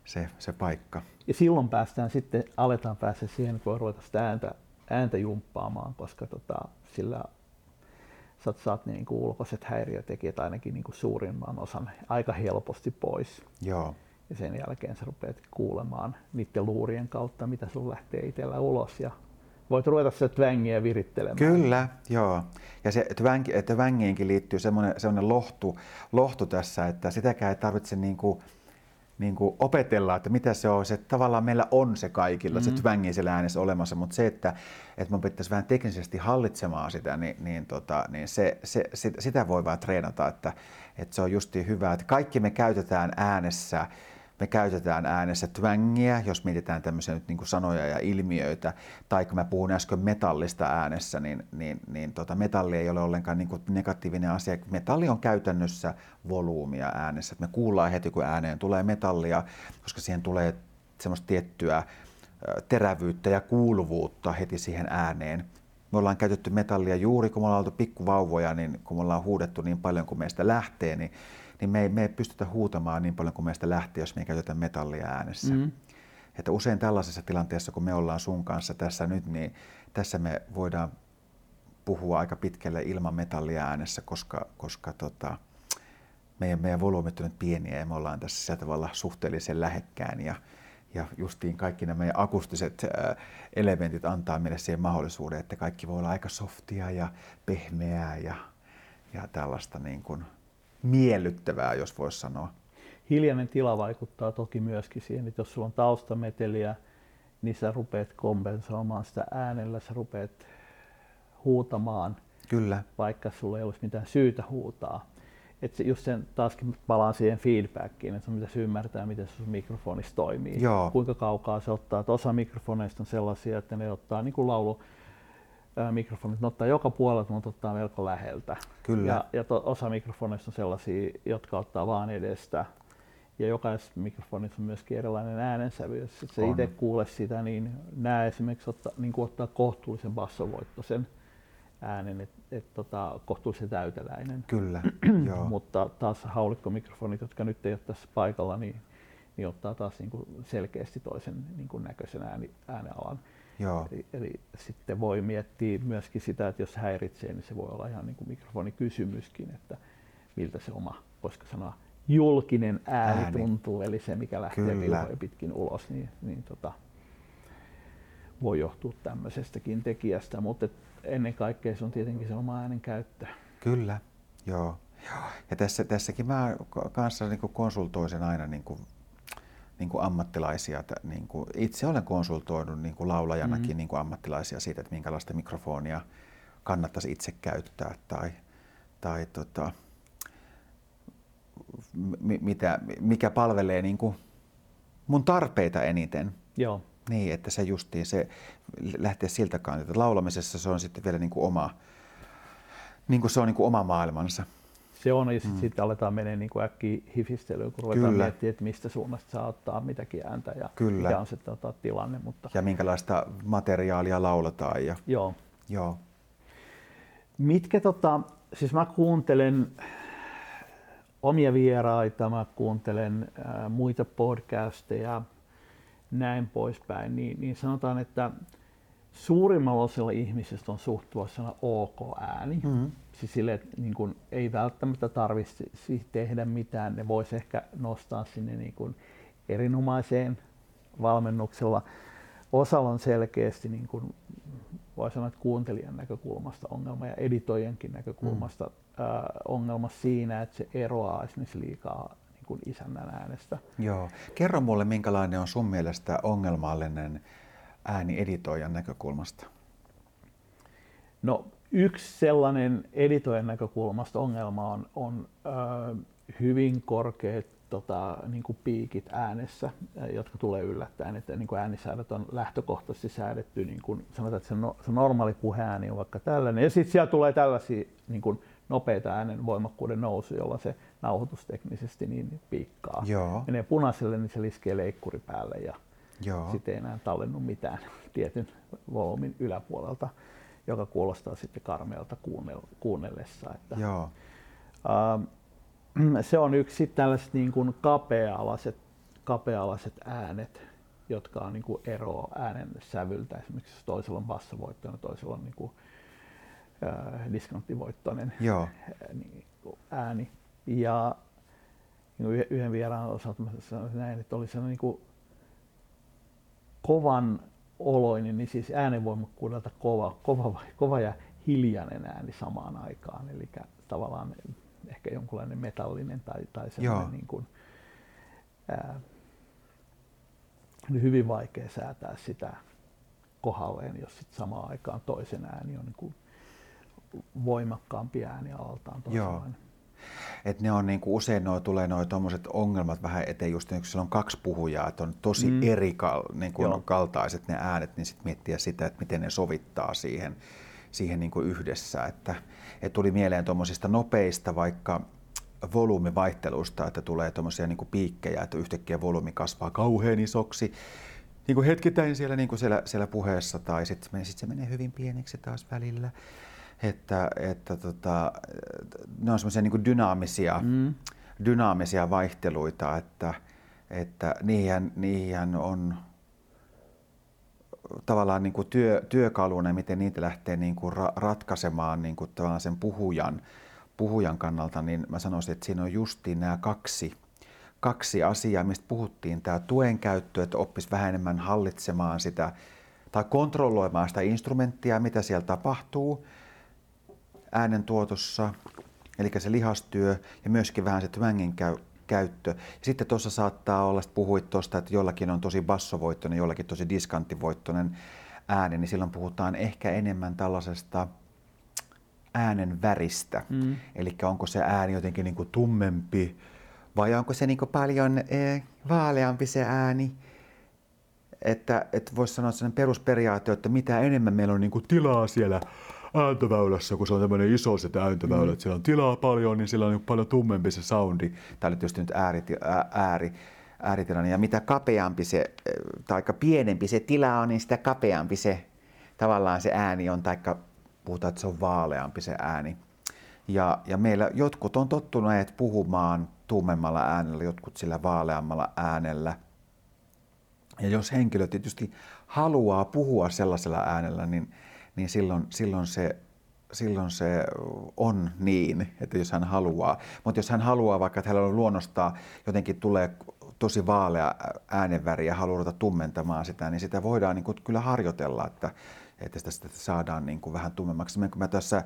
se, se paikka. Ja silloin päästään sitten, aletaan päästä siihen, kun ruveta sitä ääntä, ääntä jumppaamaan, koska tota, sillä sä saat niin kuin ulkoiset häiriötekijät ainakin niin kuin suurimman osan aika helposti pois. Joo ja sen jälkeen sä rupeat kuulemaan niiden luurien kautta, mitä sun lähtee itsellä ulos ja voit ruveta se tvängiä virittelemään. Kyllä, joo. Ja se tvängiinkin liittyy semmoinen, semmoinen lohtu, lohtu tässä, että sitäkään ei tarvitse niin kuin, niin kuin opetella, että mitä se on. Se, tavallaan meillä on se kaikilla, mm-hmm. se tvängi siellä äänessä olemassa, mutta se, että, että mun pitäisi vähän teknisesti hallitsemaan sitä, niin, niin, tota, niin se, se, sitä voi vaan treenata, että, että se on justi hyvä, että kaikki me käytetään äänessä me käytetään äänessä twängiä, jos mietitään tämmöisiä nyt niin kuin sanoja ja ilmiöitä, tai kun mä puhun äsken metallista äänessä, niin, niin, niin tota, metalli ei ole ollenkaan niin kuin negatiivinen asia. Metalli on käytännössä volyymia äänessä. Me kuullaan heti, kun ääneen tulee metallia, koska siihen tulee semmoista tiettyä terävyyttä ja kuuluvuutta heti siihen ääneen. Me ollaan käytetty metallia juuri, kun me ollaan oltu pikkuvauvoja, niin kun me ollaan huudettu niin paljon kuin meistä lähtee, niin niin me ei, me ei pystytä huutamaan niin paljon kuin meistä lähtee, jos me ei käytetä metallia äänessä. Mm. Että usein tällaisessa tilanteessa, kun me ollaan sun kanssa tässä nyt, niin tässä me voidaan puhua aika pitkälle ilman metallia äänessä, koska, koska tota, meidän, meidän volyymit on nyt pieniä ja me ollaan tässä sillä tavalla suhteellisen lähekkään ja, ja justiin kaikki nämä meidän akustiset elementit antaa meille siihen mahdollisuuden, että kaikki voi olla aika softia ja pehmeää ja, ja tällaista niin kuin miellyttävää, jos voisi sanoa. Hiljainen tila vaikuttaa toki myöskin siihen, että jos sulla on taustameteliä, niin sä rupeat kompensoimaan sitä äänellä, sä rupeat huutamaan, Kyllä. vaikka sulla ei olisi mitään syytä huutaa. Että just sen taaskin palaan siihen feedbackiin, että sun pitäisi ymmärtää, miten sun mikrofonissa toimii. Joo. Kuinka kaukaa se ottaa. Että osa mikrofoneista on sellaisia, että ne ottaa niin kuin laulu, mikrofonit, ne ottaa joka puolelta, mutta ottaa melko läheltä. Kyllä. Ja, ja to, osa mikrofoneista on sellaisia, jotka ottaa vaan edestä. Ja jokaisessa mikrofonissa on myöskin erilainen äänensävy. Jos et sä On. itse kuule sitä, niin nämä esimerkiksi ottaa, niin ottaa kohtuullisen bassovoittoisen äänen, että et, tota, kohtuullisen täyteläinen. Kyllä, joo. Mutta taas haulikkomikrofonit, jotka nyt ei ole tässä paikalla, niin, niin ottaa taas niin kuin selkeästi toisen niin kuin näköisen ääni, äänealan. Joo. Eli, eli sitten voi miettiä myöskin sitä, että jos häiritsee, niin se voi olla ihan niin kuin mikrofonikysymyskin, että miltä se oma, voisiko sanoa, julkinen ääni, Ääni. tuntuu, eli se mikä lähtee pilvoja pitkin ulos, niin, niin tota, voi johtua tämmöisestäkin tekijästä, mutta ennen kaikkea se on tietenkin se oma äänen käyttö. Kyllä, joo. Ja tässä, tässäkin mä kanssa niin konsultoisin aina niin kuin, niin kuin ammattilaisia. että Niin kuin, itse olen konsultoinut niin kuin laulajanakin Mhm. niin kuin ammattilaisia siitä, että minkälaista mikrofonia kannattaisi itse käyttää tai, tai tota, mi- mitä, mikä palvelee niin kuin mun tarpeita eniten. Joo, Niin, että se justiin se lähtee siltä kantilta. Laulamisessa se on sitten vielä niin kuin oma, niin kuin se on niin kuin oma maailmansa. Se on, ja sitten Mm. sit aletaan menee niin äkkiä hifistelyyn, kun ruvetaan Kyllä. miettimään, että mistä suunnasta saa ottaa mitäkin ääntä ja Kyllä. mikä on se tota, tilanne. Mutta Ja minkälaista materiaalia lauletaan. Ja, joo, joo, Mitkä tota, siis mä kuuntelen omia vieraita, mä kuuntelen ää, muita podcasteja, näin poispäin, niin, niin sanotaan, että suurimmalla osalla ihmisistä on suht voisi sanoa ok ääni. Mhm. Siis sille, että niin kun ei välttämättä tarvitse tehdä mitään, ne voisi ehkä nostaa sinne niin kun erinomaiseen valmennuksella. Osalla on selkeästi, niin kun, voi sanoa, että kuuntelijan näkökulmasta ongelma ja editoijankin näkökulmasta mm. ää, ongelma siinä, että se eroaa esimerkiksi liikaa niin kun isännän äänestä. joo. Kerro mulle, minkälainen on sun mielestä ongelmallinen ääni editoijan näkökulmasta? No yksi sellainen editoijan näkökulmasta ongelma on, on ö, hyvin korkeat tota, niin kuin piikit äänessä, jotka tulee yllättäen. Että niin kuin äänisäädöt on lähtökohtaisesti säädetty, niin kuin sanotaan, että se, no, se normaali puheääni on vaikka tällainen. Ja sitten siellä tulee tällaisia niin kuin nopeita äänen voimakkuuden nousuja, jolla se nauhoitusteknisesti niin piikkaa. Joo. Menee punaiselle, niin se liskee leikkuri päälle ja sitten ei enää tallennu mitään tietyn volyymin yläpuolelta, joka kuulostaa sitten karmealta kuunnel- kuunnellessa. Että, Joo. ähm, se on yksi sitten tällaiset niin kuin kapea-alaiset, kapea-alaiset äänet, jotka on niin kuin eroa äänen sävyltä. Esimerkiksi jos toisella on bassavoittoinen, toisella on niin kuin, äh, diskanttivoittoinen Joo. äh, niin ääni. Ja niin yhden vieraan osalta mä sanoisin näin, että oli sellainen niin kuin kovan oloinen, niin siis äänenvoimakkuudelta kova, kova, kova ja hiljainen ääni samaan aikaan. Eli tavallaan ehkä jonkunlainen metallinen tai, tai Joo. sellainen niin kuin, ää, hyvin vaikea säätää sitä kohdalleen, jos sit samaan aikaan toisen ääni on niin kuin voimakkaampi ääni alaltaan toisenlainen. Et ne on niinku, usein nuo tulee nuo tommoset ongelmat vähän eteen just niin, kun siellä on kaksi puhujaa, että on tosi Mm. eri kal, niin kuin Joo. kaltaiset ne äänet, niin sitten miettiä sitä, että miten ne sovittaa siihen, siihen niin kuin yhdessä. Että, et tuli mieleen tuommoisista nopeista vaikka volyymivaihteluista, että tulee tuommoisia niin piikkejä, että yhtäkkiä volyymi kasvaa kauhean isoksi. Niin kuin hetkittäin siellä, niin kuin siellä, siellä puheessa tai sitten sit se menee hyvin pieneksi taas välillä. Että, että tota, ne on semmoisia niin dynaamisia, Mm. dynaamisia vaihteluita, että, että niihin, niihin on tavallaan niin kuin työ, työkaluna, miten niitä lähtee niin kuin ra, ratkaisemaan niin kuin tavallaan sen puhujan, puhujan kannalta, niin mä sanoisin, että siinä on justiin nämä kaksi, kaksi asiaa, mistä puhuttiin. Tämä tuen käyttö, että oppisi vähän enemmän hallitsemaan sitä tai kontrolloimaan sitä instrumenttia, mitä siellä tapahtuu äänen tuotossa, eli se lihastyö ja myöskin vähän se twangin käy, käyttö. Ja sitten tuossa saattaa olla, että puhuit tuosta, että jollakin on tosi bassovoittoinen, jollakin tosi diskanttivoittoinen ääni, niin silloin puhutaan ehkä enemmän tällaisesta äänen väristä. Mm. Eli onko se ääni jotenkin niin kuin tummempi vai onko se niin kuin paljon eh, vaaleampi se ääni. Että, että voisi sanoa sellainen perusperiaate, että mitä enemmän meillä on niin kuin tilaa siellä ääntöväylässä, kun se on tämmöinen iso se ääntöväylä, mm. että siellä on tilaa paljon, niin sillä on niin paljon tummempi se soundi. Tämä oli tietysti nyt ääri, ääri, ääritilanne. Ja mitä kapeampi se, tai pienempi se tila on, niin sitä kapeampi se tavallaan se ääni on, tai puhutaan, että se on vaaleampi se ääni. Ja, ja meillä jotkut on tottuneet puhumaan tummemmalla äänellä, jotkut sillä vaaleammalla äänellä. Ja jos henkilö tietysti haluaa puhua sellaisella äänellä, niin, niin silloin, silloin, se, silloin se on niin, että jos hän haluaa. Mutta jos hän haluaa vaikka, että hänellä on luonnostaan jotenkin tulee tosi vaalea äänenväri ja haluaa ruveta tummentamaan sitä, niin sitä voidaan niin kuin kyllä harjoitella, että, että sitä saadaan niin kuin vähän tummemmaksi. Kun mä tässä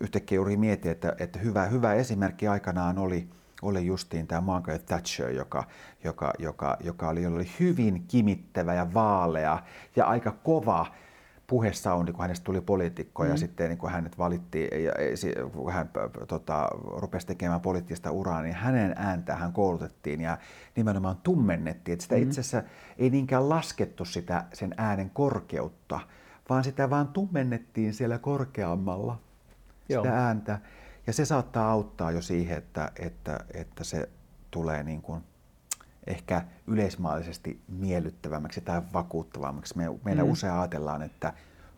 yhtäkkiä juuri mietin, että, että hyvä, hyvä esimerkki aikanaan oli, oli justiin tämä Margaret Thatcher, joka, joka, joka, joka oli, oli hyvin kimittävä ja vaalea ja aika kova puhesaundi, kun hänestä tuli poliitikko mm. ja sitten niin kun hänet valittiin ja kun hän tota, rupesi tekemään poliittista uraa, niin hänen ääntään hän koulutettiin ja nimenomaan tummennettiin. Että sitä mm. itse asiassa ei niinkään laskettu sitä, sen äänen korkeutta, vaan sitä vaan tummennettiin siellä korkeammalla Joo. sitä ääntä. Ja se saattaa auttaa jo siihen, että, että, että se tulee niin kuin ehkä yleismaallisesti miellyttävämmäksi tai vakuuttavammaksi. Me, meillä mm. usein ajatellaan, että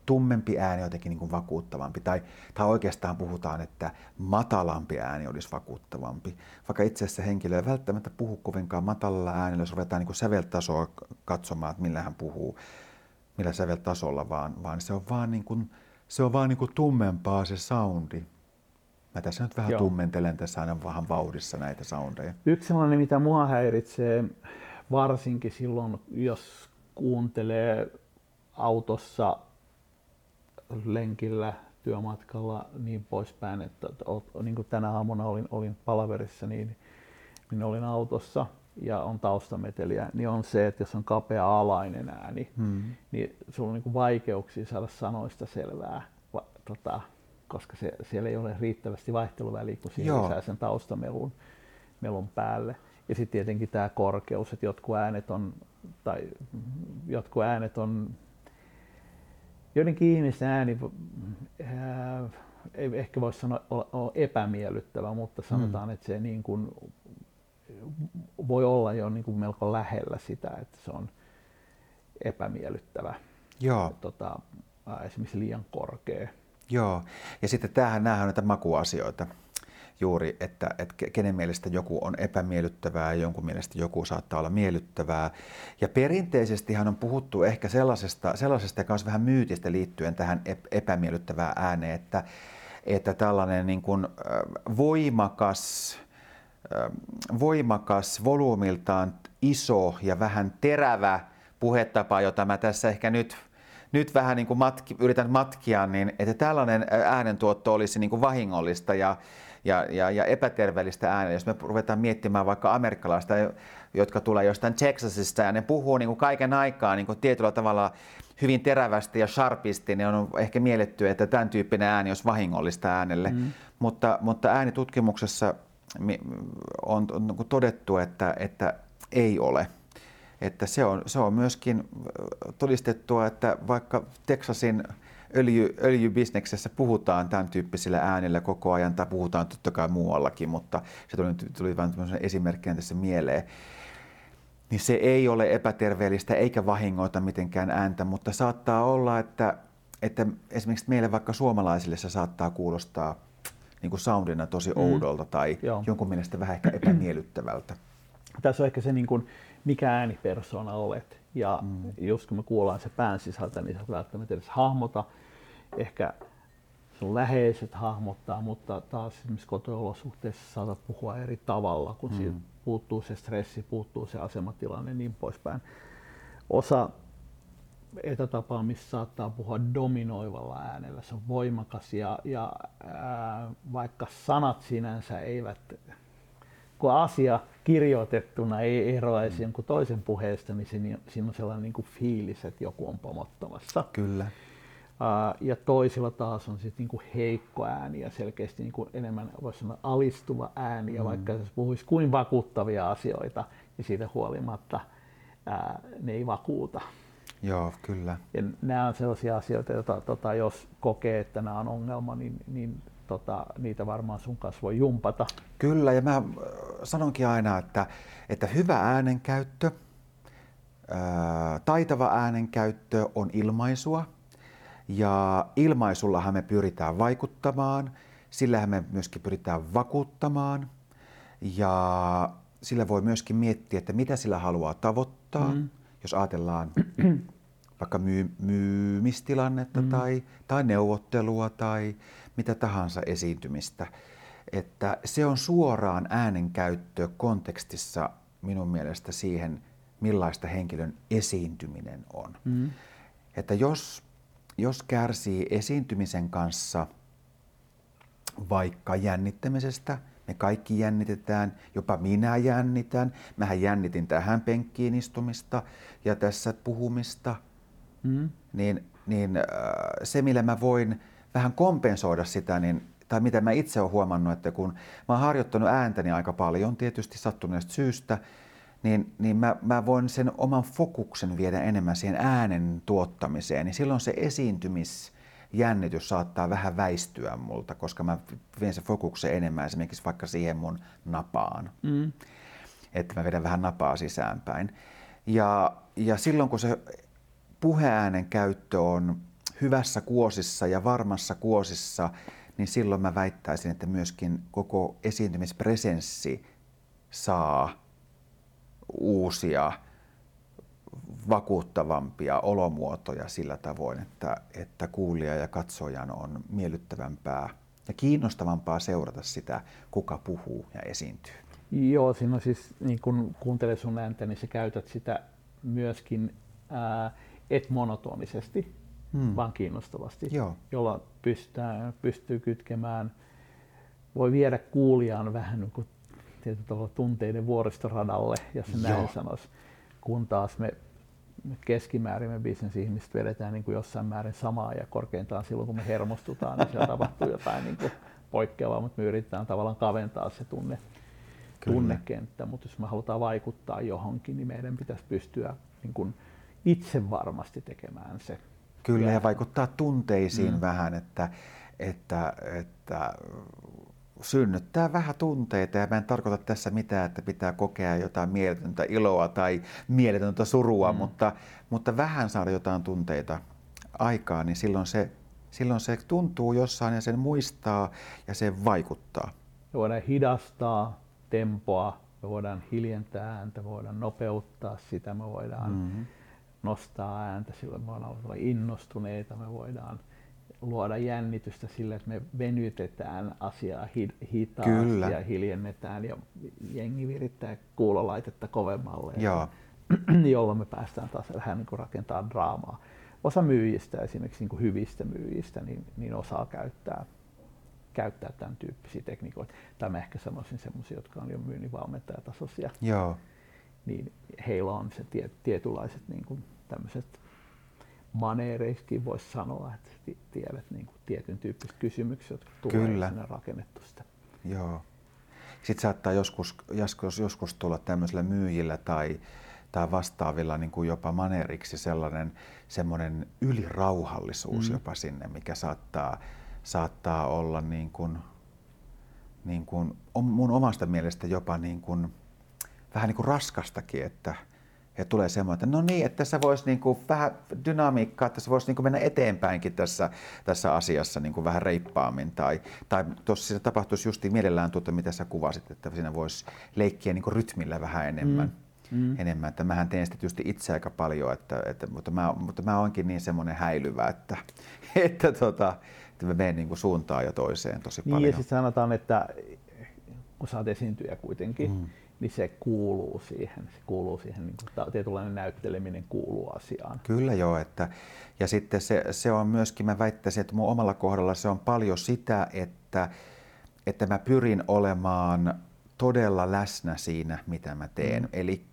tummempi ääni on jotenkin niin kuin vakuuttavampi, tai, tai oikeastaan puhutaan, että matalampi ääni olisi vakuuttavampi. Vaikka itse asiassa henkilö ei välttämättä puhu kovinkaan matalalla äänellä, jos ruvetaan niin säveltasoa katsomaan, että millä hän puhuu, millä säveltasolla, vaan, vaan se on vaan, niin kuin, se on vaan niin kuin tummempaa se soundi. Mä tässä nyt vähän Joo. tummentelen tässä aina vähän vauhdissa näitä soundeja. Yksi sellainen, mitä mua häiritsee varsinkin silloin, jos kuuntelee autossa, lenkillä, työmatkalla niin poispäin, että, niin kuin tänä aamuna olin, olin palaverissa, niin, niin olin autossa ja on taustameteliä, niin on se, että jos on kapea alainen ääni, hmm. niin sulla on niin kuin vaikeuksia saada sanoista selvää. Va, tota, koska se, siellä ei ole riittävästi vaihteluväliä, kun siinä lisää sen taustamelun melun päälle. Ja sitten tietenkin tämä korkeus, että jotkut äänet on, tai jotkut äänet on, joidenkin ihmisten ääni ää, ei ehkä voi sanoa olla, olla epämiellyttävä, mutta sanotaan, hmm. että se niin kuin voi olla jo niin kuin melko lähellä sitä, että se on epämiellyttävä. Joo. Tota, esimerkiksi liian korkea. Joo, ja sitten tämähän nämä on näitä makuasioita juuri, että, että kenen mielestä joku on epämiellyttävää ja jonkun mielestä joku saattaa olla miellyttävää. Ja perinteisesti on puhuttu ehkä sellaisesta, sellaisesta kanssa vähän myytistä liittyen tähän epämiellyttävään ääneen, että, että tällainen niin kuin voimakas, voimakas, volyymiltaan iso ja vähän terävä puhetapa, jota mä tässä ehkä nyt nyt vähän niin kuin matki, yritän matkia, niin että tällainen äänentuotto olisi niin kuin vahingollista ja, ja, ja, ja epäterveellistä ääntä. Jos me ruvetaan miettimään vaikka amerikkalaista, jotka tulee jostain Texasista ja ne puhuu niin kuin kaiken aikaa niin kuin tietyllä tavalla hyvin terävästi ja sharpisti, niin on ehkä mielletty, että tämän tyyppinen ääni olisi vahingollista äänelle. Mm. Mutta, mutta äänitutkimuksessa on, on niin todettu, että, että ei ole että se on, se on myöskin todistettua, että vaikka Texasin öljy, öljybisneksessä puhutaan tämän tyyppisillä äänillä koko ajan, tai puhutaan totta kai muuallakin, mutta se tuli, tuli vain esimerkkinä tässä mieleen, niin se ei ole epäterveellistä eikä vahingoita mitenkään ääntä, mutta saattaa olla, että, että esimerkiksi meille vaikka suomalaisille se saattaa kuulostaa niin kuin soundina tosi mm. oudolta tai Joo. jonkun mielestä vähän ehkä epämiellyttävältä. Tässä on ehkä se niin kuin mikä äänipersona olet. Ja mm. just kun me kuullaan se pään sisältä, niin sä välttämättä edes hahmota. Ehkä sun läheiset hahmottaa, mutta taas esimerkiksi kotiolosuhteissa saatat puhua eri tavalla, kun mm. siitä puuttuu se stressi, puuttuu se asematilanne niin poispäin. Osa etätapaamista saattaa puhua dominoivalla äänellä, se on voimakas ja, ja ää, vaikka sanat sinänsä eivät, kun asia kirjoitettuna ei eroaisi mm. jonkun toisen puheesta, niin siinä, siinä on sellainen niin kuin fiilis, että joku on pomottamassa. Kyllä. ja toisilla taas on sitten niinku heikko ääni ja selkeästi niinku enemmän voisi sanoa alistuva ääni, ja mm. vaikka se puhuisi kuin vakuuttavia asioita, niin siitä huolimatta ää, ne ei vakuuta. Joo, kyllä. Ja nämä on sellaisia asioita, joita tota, jos kokee, että nämä on ongelma, niin, niin tota, niitä varmaan sun kanssa voi jumpata. Kyllä, ja mä äh, sanonkin aina, että, että hyvä äänenkäyttö, ää, äh, taitava äänenkäyttö on ilmaisua, ja ilmaisullahan me pyritään vaikuttamaan, sillähän me myöskin pyritään vakuuttamaan, ja sillä voi myöskin miettiä, että mitä sillä haluaa tavoittaa. Mm jos ajatellaan vaikka myy- myymistilannetta mm. tai, tai neuvottelua tai mitä tahansa esiintymistä, että se on suoraan äänenkäyttö kontekstissa minun mielestä siihen, millaista henkilön esiintyminen on. Mm. Että jos, jos kärsii esiintymisen kanssa vaikka jännittämisestä – me kaikki jännitetään, jopa minä jännitän. Mähän jännitin tähän penkkiin istumista ja tässä puhumista. Mm. Niin, niin äh, se, millä mä voin vähän kompensoida sitä, niin, tai mitä mä itse olen huomannut, että kun mä oon harjoittanut ääntäni aika paljon tietysti sattuneesta syystä, niin, niin mä, mä voin sen oman fokuksen viedä enemmän siihen äänen tuottamiseen. Niin silloin se esiintymis jännitys saattaa vähän väistyä multa, koska mä vien se fokuksen enemmän esimerkiksi vaikka siihen mun napaan. Mm. Että mä vedän vähän napaa sisäänpäin. Ja, ja silloin kun se puheäänen käyttö on hyvässä kuosissa ja varmassa kuosissa, niin silloin mä väittäisin, että myöskin koko esiintymispresenssi saa uusia vakuuttavampia olomuotoja sillä tavoin, että, että kuulija ja katsojan on miellyttävämpää ja kiinnostavampaa seurata sitä, kuka puhuu ja esiintyy. Joo, siinä on siis, niin kun kuuntelee sun ääntä, niin sä käytät sitä myöskin ää, et monotonisesti, hmm. vaan kiinnostavasti, Joo. jolla pystytään, pystyy kytkemään, voi viedä kuulijaan vähän niin kuin tavalla tunteiden vuoristoradalle, jos näin sanoisi, kun taas me keskimäärin me bisnesihmiset vedetään niin kuin jossain määrin samaa ja korkeintaan silloin kun me hermostutaan, niin siellä tapahtuu jotain niin kuin poikkeavaa, mutta me yritetään tavallaan kaventaa se tunne, tunnekenttä, mutta jos me halutaan vaikuttaa johonkin, niin meidän pitäisi pystyä niin kuin itse varmasti tekemään se. Kyllä, ja, ja vaikuttaa tunteisiin mm. vähän, että, että, että synnyttää vähän tunteita ja mä en tarkoita tässä mitään, että pitää kokea jotain mieletöntä iloa tai mieletöntä surua, mm. mutta, mutta vähän saada jotain tunteita aikaa, niin silloin se, silloin se tuntuu jossain ja sen muistaa ja se vaikuttaa. Me voidaan hidastaa tempoa, me voidaan hiljentää ääntä, me voidaan nopeuttaa sitä, me voidaan mm-hmm. Nostaa ääntä, silloin me voidaan olla innostuneita, me voidaan luoda jännitystä sillä, että me venytetään asiaa hitaasti Kyllä. ja hiljennetään ja jengi virittää kuulolaitetta kovemmalle, Joo. jolloin me päästään taas vähän niin rakentamaan draamaa. Osa myyjistä, esimerkiksi niin kuin hyvistä myyjistä, niin, niin osaa käyttää, käyttää tämän tyyppisiä tekniikoita. Tai mä ehkä sanoisin sellaisia, jotka on jo myynninvalmentajatasoisia. Joo. Niin heillä on se tie, tietynlaiset niin kuin tämmöiset maneereissakin voisi sanoa, että tiedät niin kuin tietyn tyyppiset kysymykset, jotka tulee Kyllä. sinne rakennettu sitä. Joo. Sitten saattaa joskus, joskus, joskus tulla tämmöisillä myyjillä tai, tai vastaavilla niin kuin jopa maneeriksi sellainen semmoinen ylirauhallisuus mm. jopa sinne, mikä saattaa, saattaa olla niin kuin, niin kuin, mun omasta mielestä jopa niin kuin, vähän niin kuin raskastakin, että ja tulee semmoinen, että no niin, että tässä voisi niin kuin vähän dynamiikkaa, että tässä voisi niin kuin mennä eteenpäinkin tässä, tässä asiassa niin kuin vähän reippaammin. Tai, tai tuossa tapahtuisi just mielellään tuota, mitä sä kuvasit, että siinä voisi leikkiä niin kuin rytmillä vähän enemmän. Mm. mm. enemmän. Että mähän teen sitä tietysti itse aika paljon, että, että, mutta, mä, mutta mä oonkin niin semmoinen häilyvä, että, että, tota, että mä menen niin kuin suuntaan ja toiseen tosi niin, paljon. Ja sitten sanotaan, että kun sä oot esiintyjä kuitenkin, mm. Niin se kuuluu siihen. Se kuuluu siihen, niin kuin, tietynlainen näytteleminen kuuluu asiaan. Kyllä joo, että, ja sitten se, se on myöskin, mä väittäisin, että mun omalla kohdalla se on paljon sitä, että, että mä pyrin olemaan todella läsnä siinä, mitä mä teen. Mm. Eli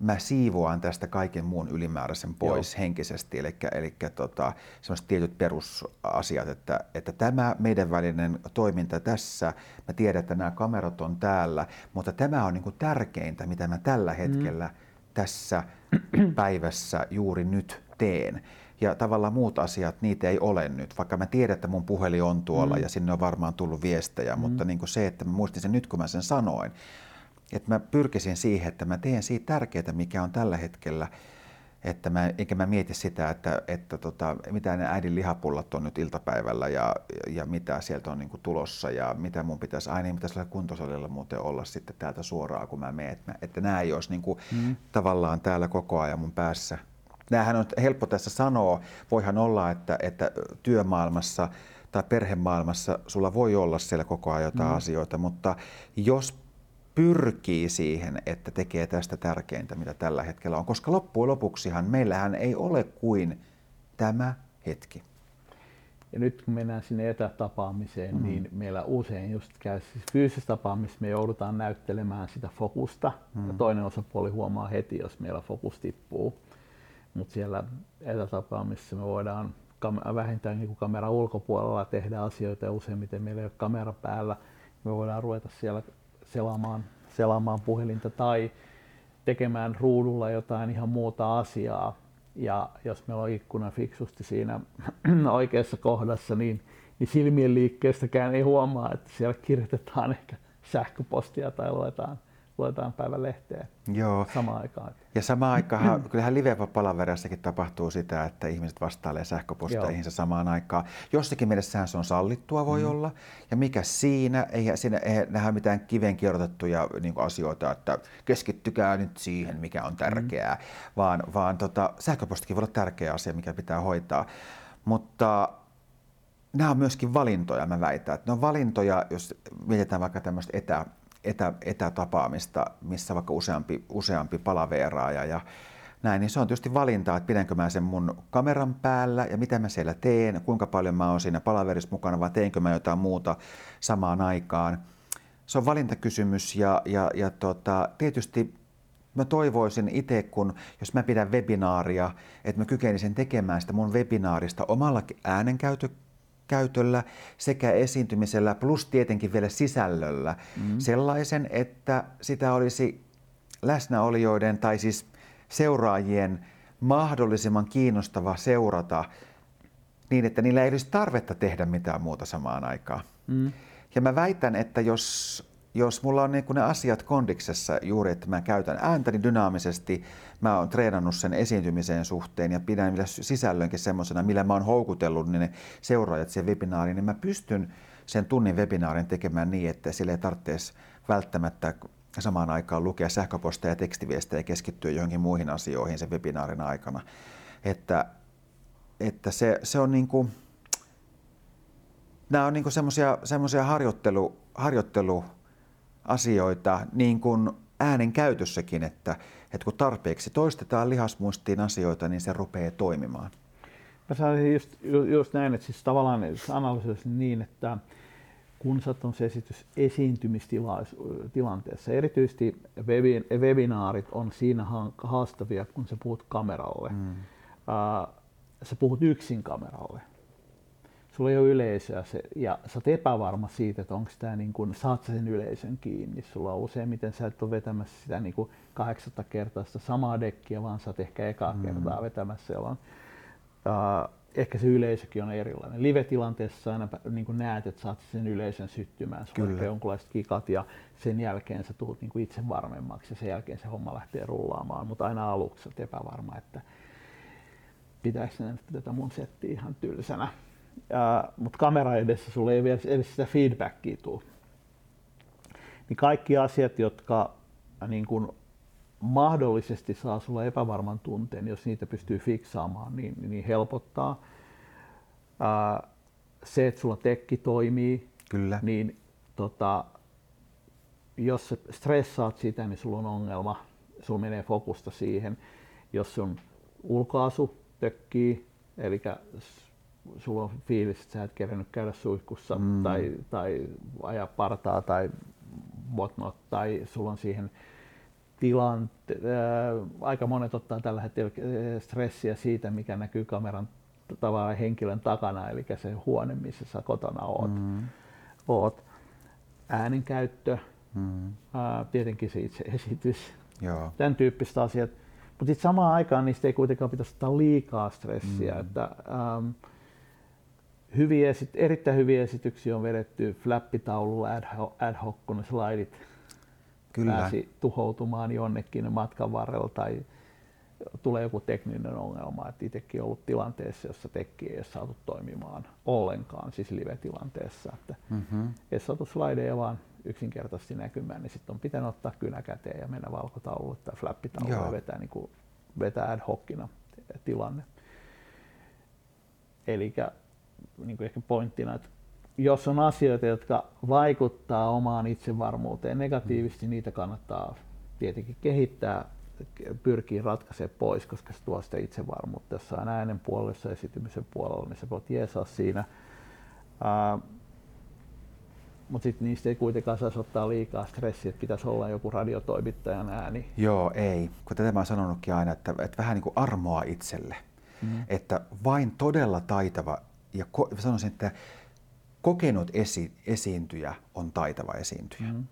mä siivoan tästä kaiken muun ylimääräisen pois Joo. henkisesti, eli, eli tota, sellaiset tietyt perusasiat, että, että tämä meidän välinen toiminta tässä, mä tiedän, että nämä kamerat on täällä, mutta tämä on niin kuin tärkeintä, mitä mä tällä hetkellä mm. tässä päivässä juuri nyt teen. Ja tavallaan muut asiat, niitä ei ole nyt, vaikka mä tiedän, että mun puhelin on tuolla mm. ja sinne on varmaan tullut viestejä, mm. mutta niin kuin se, että mä muistin sen nyt, kun mä sen sanoin, että mä pyrkisin siihen, että mä teen siitä tärkeää, mikä on tällä hetkellä, että mä, eikä mä mieti sitä, että, että tota, mitä ne äidin lihapullat on nyt iltapäivällä ja, ja mitä sieltä on niin kuin tulossa ja mitä mun pitäisi, aina niin pitäisi olla kuntosalilla muuten olla sitten täältä suoraan, kun mä menen. Että, että nämä ei olisi niin kuin mm. tavallaan täällä koko ajan mun päässä. Nämähän on helppo tässä sanoa. Voihan olla, että, että työmaailmassa tai perhemaailmassa sulla voi olla siellä koko ajan jotain mm. asioita, mutta jos pyrkii siihen, että tekee tästä tärkeintä, mitä tällä hetkellä on. Koska loppujen lopuksihan meillähän ei ole kuin tämä hetki. Ja nyt kun mennään sinne etätapaamiseen, mm. niin meillä usein just käy siis fyysisessä tapaamisessa me joudutaan näyttelemään sitä fokusta. Mm. Ja toinen osapuoli huomaa heti, jos meillä fokus tippuu. Mutta siellä etätapaamisessa me voidaan vähintäänkin kuin kamera ulkopuolella tehdä asioita ja useimmiten meillä ei ole kamera päällä. Me voidaan ruveta siellä selaamaan, selaamaan puhelinta tai tekemään ruudulla jotain ihan muuta asiaa. Ja jos meillä on ikkuna fiksusti siinä oikeassa kohdassa, niin, niin silmien liikkeestäkään ei huomaa, että siellä kirjoitetaan ehkä sähköpostia tai luetaan luetaan päivän lehteen Joo. samaan aikaan. Ja samaan aikaan, kyllähän live-palaverissakin tapahtuu sitä, että ihmiset vastailee sähköposteihinsa samaan aikaan. Jossakin mielessähän se on sallittua voi mm. olla. Ja mikä siinä, ei siinä ei nähdä mitään kiven kirjoitettuja niin asioita, että keskittykää nyt siihen, mikä on tärkeää, mm. vaan, vaan tota, sähköpostikin voi olla tärkeä asia, mikä pitää hoitaa. Mutta nämä on myöskin valintoja, mä väitän. Että ne on valintoja, jos mietitään vaikka tämmöistä etä, etä, etätapaamista, missä vaikka useampi, useampi palaveraaja ja näin, niin se on tietysti valinta, että pidänkö mä sen mun kameran päällä ja mitä mä siellä teen, kuinka paljon mä oon siinä palaverissa mukana vai teenkö mä jotain muuta samaan aikaan. Se on valintakysymys ja, ja, ja tota, tietysti mä toivoisin itse, kun jos mä pidän webinaaria, että mä kykenisin tekemään sitä mun webinaarista omalla äänenkäytö käytöllä sekä esiintymisellä plus tietenkin vielä sisällöllä mm. sellaisen, että sitä olisi läsnäolijoiden tai siis seuraajien mahdollisimman kiinnostava seurata niin, että niillä ei olisi tarvetta tehdä mitään muuta samaan aikaan. Mm. Ja mä väitän, että jos jos mulla on niin ne asiat kondiksessa juuri, että mä käytän ääntäni dynaamisesti, mä oon treenannut sen esiintymiseen suhteen ja pidän sisällönkin semmoisena, millä mä oon houkutellut niin ne seuraajat siihen webinaariin, niin mä pystyn sen tunnin webinaarin tekemään niin, että sille ei tarvitsisi välttämättä samaan aikaan lukea sähköposteja ja tekstiviestejä ja keskittyä johonkin muihin asioihin sen webinaarin aikana. Että, että se, se on niin kuin, nämä on niin semmoisia harjoittelu, harjoittelu asioita niin kuin äänen käytössäkin, että, että kun tarpeeksi toistetaan lihasmuistiin asioita, niin se rupeaa toimimaan. Mä sanoisin just, just näin, että siis tavallaan analysoisin niin, että kun sä on se esitys esiintymistilanteessa, erityisesti webinaarit on siinä haastavia, kun sä puhut kameralle. Mm. Uh, sä puhut yksin kameralle sulla ei ole yleisöä se, ja sä oot epävarma siitä, että onko tämä niin kuin, saat sen yleisön kiinni. Sulla on useimmiten sä et ole vetämässä sitä niin kuin kahdeksatta kertaa sitä samaa dekkiä, vaan sä oot ehkä ekaa mm. kertaa vetämässä, jolloin uh, ehkä se yleisökin on erilainen. Live-tilanteessa aina niin kuin näet, että saat sen yleisön syttymään, sulla on jonkunlaiset kikat ja sen jälkeen sä tulet niin kuin itse varmemmaksi ja sen jälkeen se homma lähtee rullaamaan, mutta aina aluksi olet epävarma, että pitäisikö tätä mun settiä ihan tylsänä mutta kamera edessä sulle ei vielä edes sitä feedbackia tule. Niin kaikki asiat, jotka niin kun mahdollisesti saa sulla epävarman tunteen, jos niitä pystyy fiksaamaan, niin, niin helpottaa. Ää, se, että sulla tekki toimii, Kyllä. niin tota, jos sä stressaat sitä, niin sulla on ongelma. Sulla menee fokusta siihen. Jos sun ulkoasu tökkii, eli sulla on fiilis, että sä et kerännyt käydä suihkussa mm. tai, tai ajaa partaa tai whatnot, tai sulla on siihen tilan, äh, aika monet ottaa tällä hetkellä äh, stressiä siitä, mikä näkyy kameran tavallaan henkilön takana, eli se huone, missä sä kotona oot. Mm. oot. Äänenkäyttö, mm. ää, tietenkin se itse esitys, Joo. tämän tyyppistä asiat. Mutta sitten samaan aikaan niistä ei kuitenkaan pitäisi ottaa liikaa stressiä. Mm. Että, ähm, hyviä, erittäin hyviä esityksiä on vedetty flappitaululla ad hoc, ad hoc kun ne slaidit Kyllä. pääsi tuhoutumaan jonnekin matkan varrella tai tulee joku tekninen ongelma, että itsekin ollut tilanteessa, jossa tekki ei ole saatu toimimaan ollenkaan, siis live-tilanteessa, että mm-hmm. ei saatu slideja vaan yksinkertaisesti näkymään, niin sitten on pitänyt ottaa kynä käteen ja mennä valkotaululle tai flappitaululle ja vetää, niin kuin, vetää ad hocina tilanne. Eli niin kuin ehkä pointtina, että jos on asioita, jotka vaikuttaa omaan itsevarmuuteen negatiivisesti, mm. niitä kannattaa tietenkin kehittää, pyrkii ratkaisemaan pois, koska se tuo sitä itsevarmuutta. Jos on äänen puolella, esitymisen puolella, niin se voit jeesaa siinä. Uh, mutta sitten niistä ei kuitenkaan saisi ottaa liikaa stressiä, että pitäisi olla joku radiotoimittajan ääni. Joo, ei. Kun tätä mä oon sanonutkin aina, että, että vähän niin kuin armoa itselle. Mm. Että vain todella taitava ja ko- sanoisin, että kokenut esi- esiintyjä on taitava esiintyjä. Mm.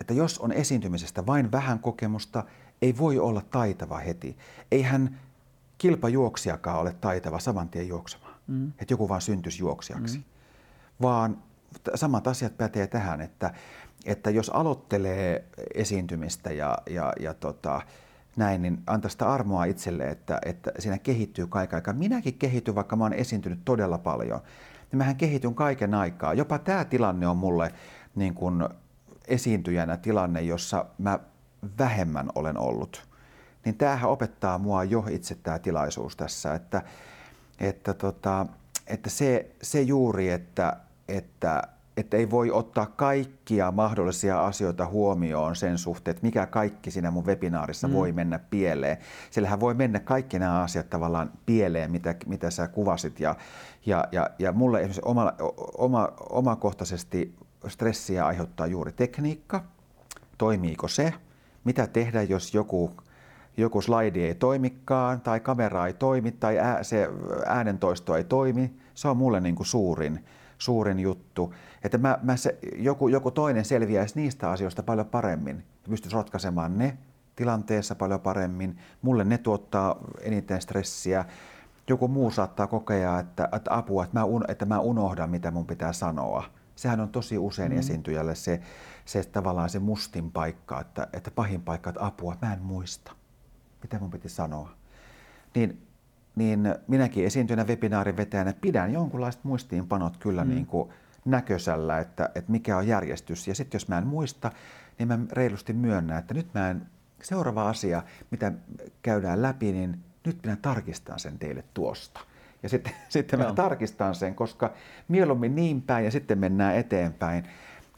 Että jos on esiintymisestä vain vähän kokemusta, ei voi olla taitava heti. Eihän kilpajuoksijakaan ole taitava saman tien juoksemaan. Mm. Että joku vaan syntyisi juoksijaksi. Mm. Vaan samat asiat pätee tähän, että, että jos aloittelee esiintymistä ja, ja, ja tota, näin, niin antaa sitä armoa itselle, että, että siinä kehittyy kaiken aikaa. Minäkin kehityn, vaikka mä oon esiintynyt todella paljon, niin mähän kehityn kaiken aikaa. Jopa tämä tilanne on mulle niin kuin esiintyjänä tilanne, jossa mä vähemmän olen ollut. Niin tämähän opettaa mua jo itse tämä tilaisuus tässä, että, että, tota, että se, se juuri, että, että että ei voi ottaa kaikkia mahdollisia asioita huomioon sen suhteen, että mikä kaikki siinä mun webinaarissa mm. voi mennä pieleen. Siellähän voi mennä kaikki nämä asiat tavallaan pieleen, mitä, mitä sä kuvasit. Ja, ja, ja, ja mulle esimerkiksi oma, oma, omakohtaisesti stressiä aiheuttaa juuri tekniikka. Toimiiko se? Mitä tehdä, jos joku joku slaidi ei toimikaan tai kamera ei toimi tai ää, se äänentoisto ei toimi. Se on mulle niin kuin suurin, suurin juttu. Että mä, mä se, joku, joku toinen selviäisi niistä asioista paljon paremmin ja pystyisi ratkaisemaan ne tilanteessa paljon paremmin. Mulle ne tuottaa eniten stressiä. Joku muu saattaa kokea, että, että apua, että mä, un, että mä unohdan, mitä mun pitää sanoa. Sehän on tosi usein mm. esiintyjälle se, se tavallaan se mustin paikka, että, että pahin paikka, että apua, mä en muista, mitä mun piti sanoa. Niin niin minäkin esiintyjänä webinaarin vetäjänä pidän jonkunlaiset muistiinpanot kyllä mm. niin kuin näköisellä, että, että mikä on järjestys. Ja sitten jos mä en muista, niin mä reilusti myönnän, että nyt mä en, seuraava asia, mitä käydään läpi, niin nyt minä tarkistan sen teille tuosta. Ja sitten, sitten mä tarkistan sen, koska mieluummin niin päin ja sitten mennään eteenpäin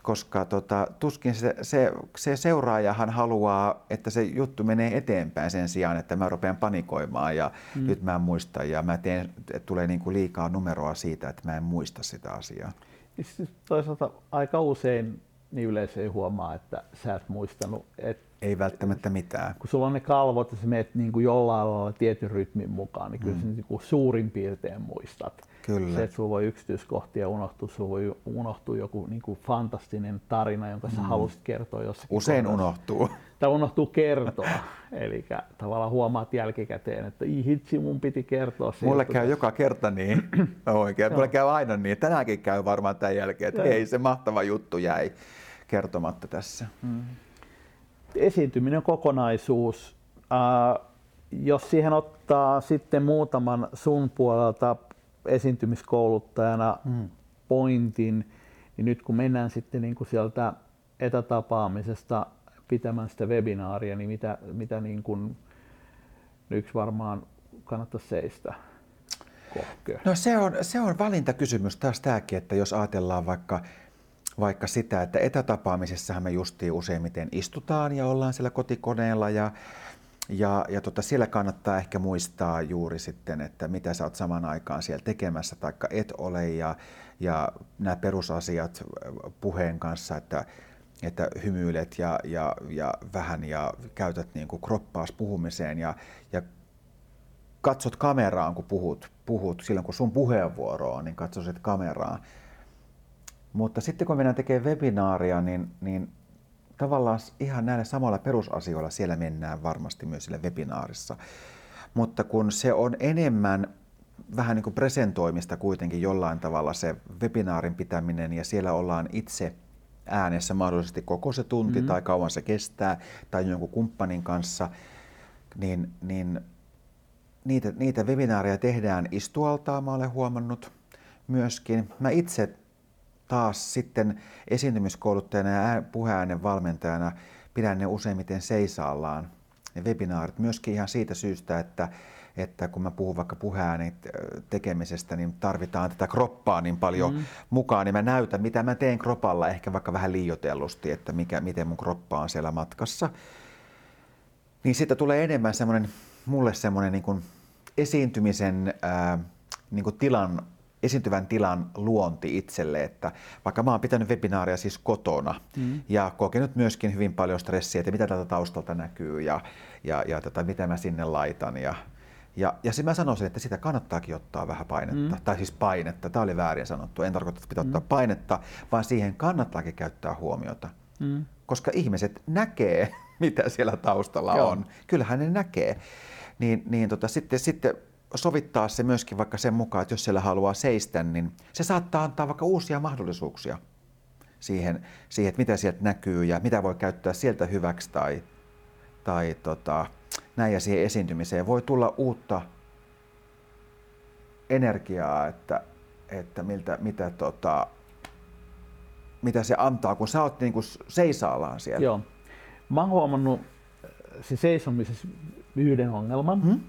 koska tota, tuskin se, se, se seuraajahan haluaa, että se juttu menee eteenpäin sen sijaan, että mä rupean panikoimaan ja mm. nyt mä en muista ja mä teen, että tulee niin kuin liikaa numeroa siitä, että mä en muista sitä asiaa. Siis toisaalta aika usein niin yleisö ei huomaa, että sä et muistanut. Et, ei välttämättä mitään. Kun sulla on ne kalvot ja sä menet niin kuin jollain lailla tietyn rytmin mukaan, niin kyllä mm. sä niin kuin suurin piirtein muistat. Kyllä. Se, että sulla voi yksityiskohtia unohtua, sulla voi unohtua joku niin kuin fantastinen tarina, jonka sä mm. halusit kertoa jossakin Usein kohdassa. unohtuu. Tai unohtuu kertoa. Eli tavallaan huomaat jälkikäteen, että ei hitsi, mun piti kertoa se. Mulle käy joka kerta niin oikein. Mulle käy aina niin. Tänäänkin käy varmaan tämän jälkeen, että ei se mahtava juttu jäi kertomatta tässä. Mm. Esiintyminen kokonaisuus. Uh, jos siihen ottaa sitten muutaman sun puolelta esiintymiskouluttajana mm. pointin, niin nyt kun mennään sitten niin kuin sieltä etätapaamisesta pitämään sitä webinaaria, niin mitä, mitä niin kuin, yksi varmaan kannattaisi seistä kohkea? No se on, se on valintakysymys taas tämäkin, että jos ajatellaan vaikka, vaikka sitä, että etätapaamisessahan me justiin useimmiten istutaan ja ollaan siellä kotikoneella ja, ja, ja tota, siellä kannattaa ehkä muistaa juuri sitten, että mitä sä oot saman aikaan siellä tekemässä tai et ole ja, ja nämä perusasiat puheen kanssa, että, että hymyilet ja, ja, ja vähän ja käytät niin kuin kroppaas puhumiseen ja, ja katsot kameraan, kun puhut, puhut, silloin kun sun puheenvuoro on, niin katsoisit kameraan. Mutta sitten kun mennään tekemään webinaaria, niin, niin tavallaan ihan näillä samalla perusasioilla siellä mennään varmasti myös sillä webinaarissa. Mutta kun se on enemmän vähän niin kuin presentoimista kuitenkin jollain tavalla se webinaarin pitäminen ja siellä ollaan itse äänessä mahdollisesti koko se tunti mm-hmm. tai kauan se kestää tai jonkun kumppanin kanssa, niin, niin niitä, niitä webinaareja tehdään istualtaa, mä olen huomannut myöskin. Mä itse taas sitten esiintymiskouluttajana ja puheäänen valmentajana pidän ne useimmiten seisaallaan, ne webinaarit, myöskin ihan siitä syystä, että, että kun mä puhun vaikka puheäänen tekemisestä, niin tarvitaan tätä kroppaa niin paljon mm. mukaan, niin mä näytän, mitä mä teen kropalla, ehkä vaikka vähän liiotellusti, että mikä, miten mun kroppa on siellä matkassa. Niin siitä tulee enemmän semmoinen, mulle semmoinen niin kuin esiintymisen ää, niin kuin tilan esiintyvän tilan luonti itselle, että vaikka mä oon pitänyt webinaaria siis kotona mm. ja kokenut myöskin hyvin paljon stressiä, että mitä tätä taustalta näkyy ja, ja, ja tota, mitä mä sinne laitan ja, ja, ja mä sanoisin, että sitä kannattaakin ottaa vähän painetta, mm. tai siis painetta, tämä oli väärin sanottu, en tarkoita, että pitää mm. ottaa painetta, vaan siihen kannattaakin käyttää huomiota, mm. koska ihmiset näkee, mitä siellä taustalla Joo. on. Kyllähän ne näkee. Niin, niin tota, sitten, sitten sovittaa se myöskin vaikka sen mukaan, että jos siellä haluaa seistä, niin se saattaa antaa vaikka uusia mahdollisuuksia siihen, siihen että mitä sieltä näkyy ja mitä voi käyttää sieltä hyväksi tai, tai tota, näin ja siihen esiintymiseen. Voi tulla uutta energiaa, että, että miltä, mitä, tota, mitä se antaa, kun sä oot niin kuin seisaallaan siellä. Joo. Mä oon huomannut se seisomisessa yhden ongelman. Hmm?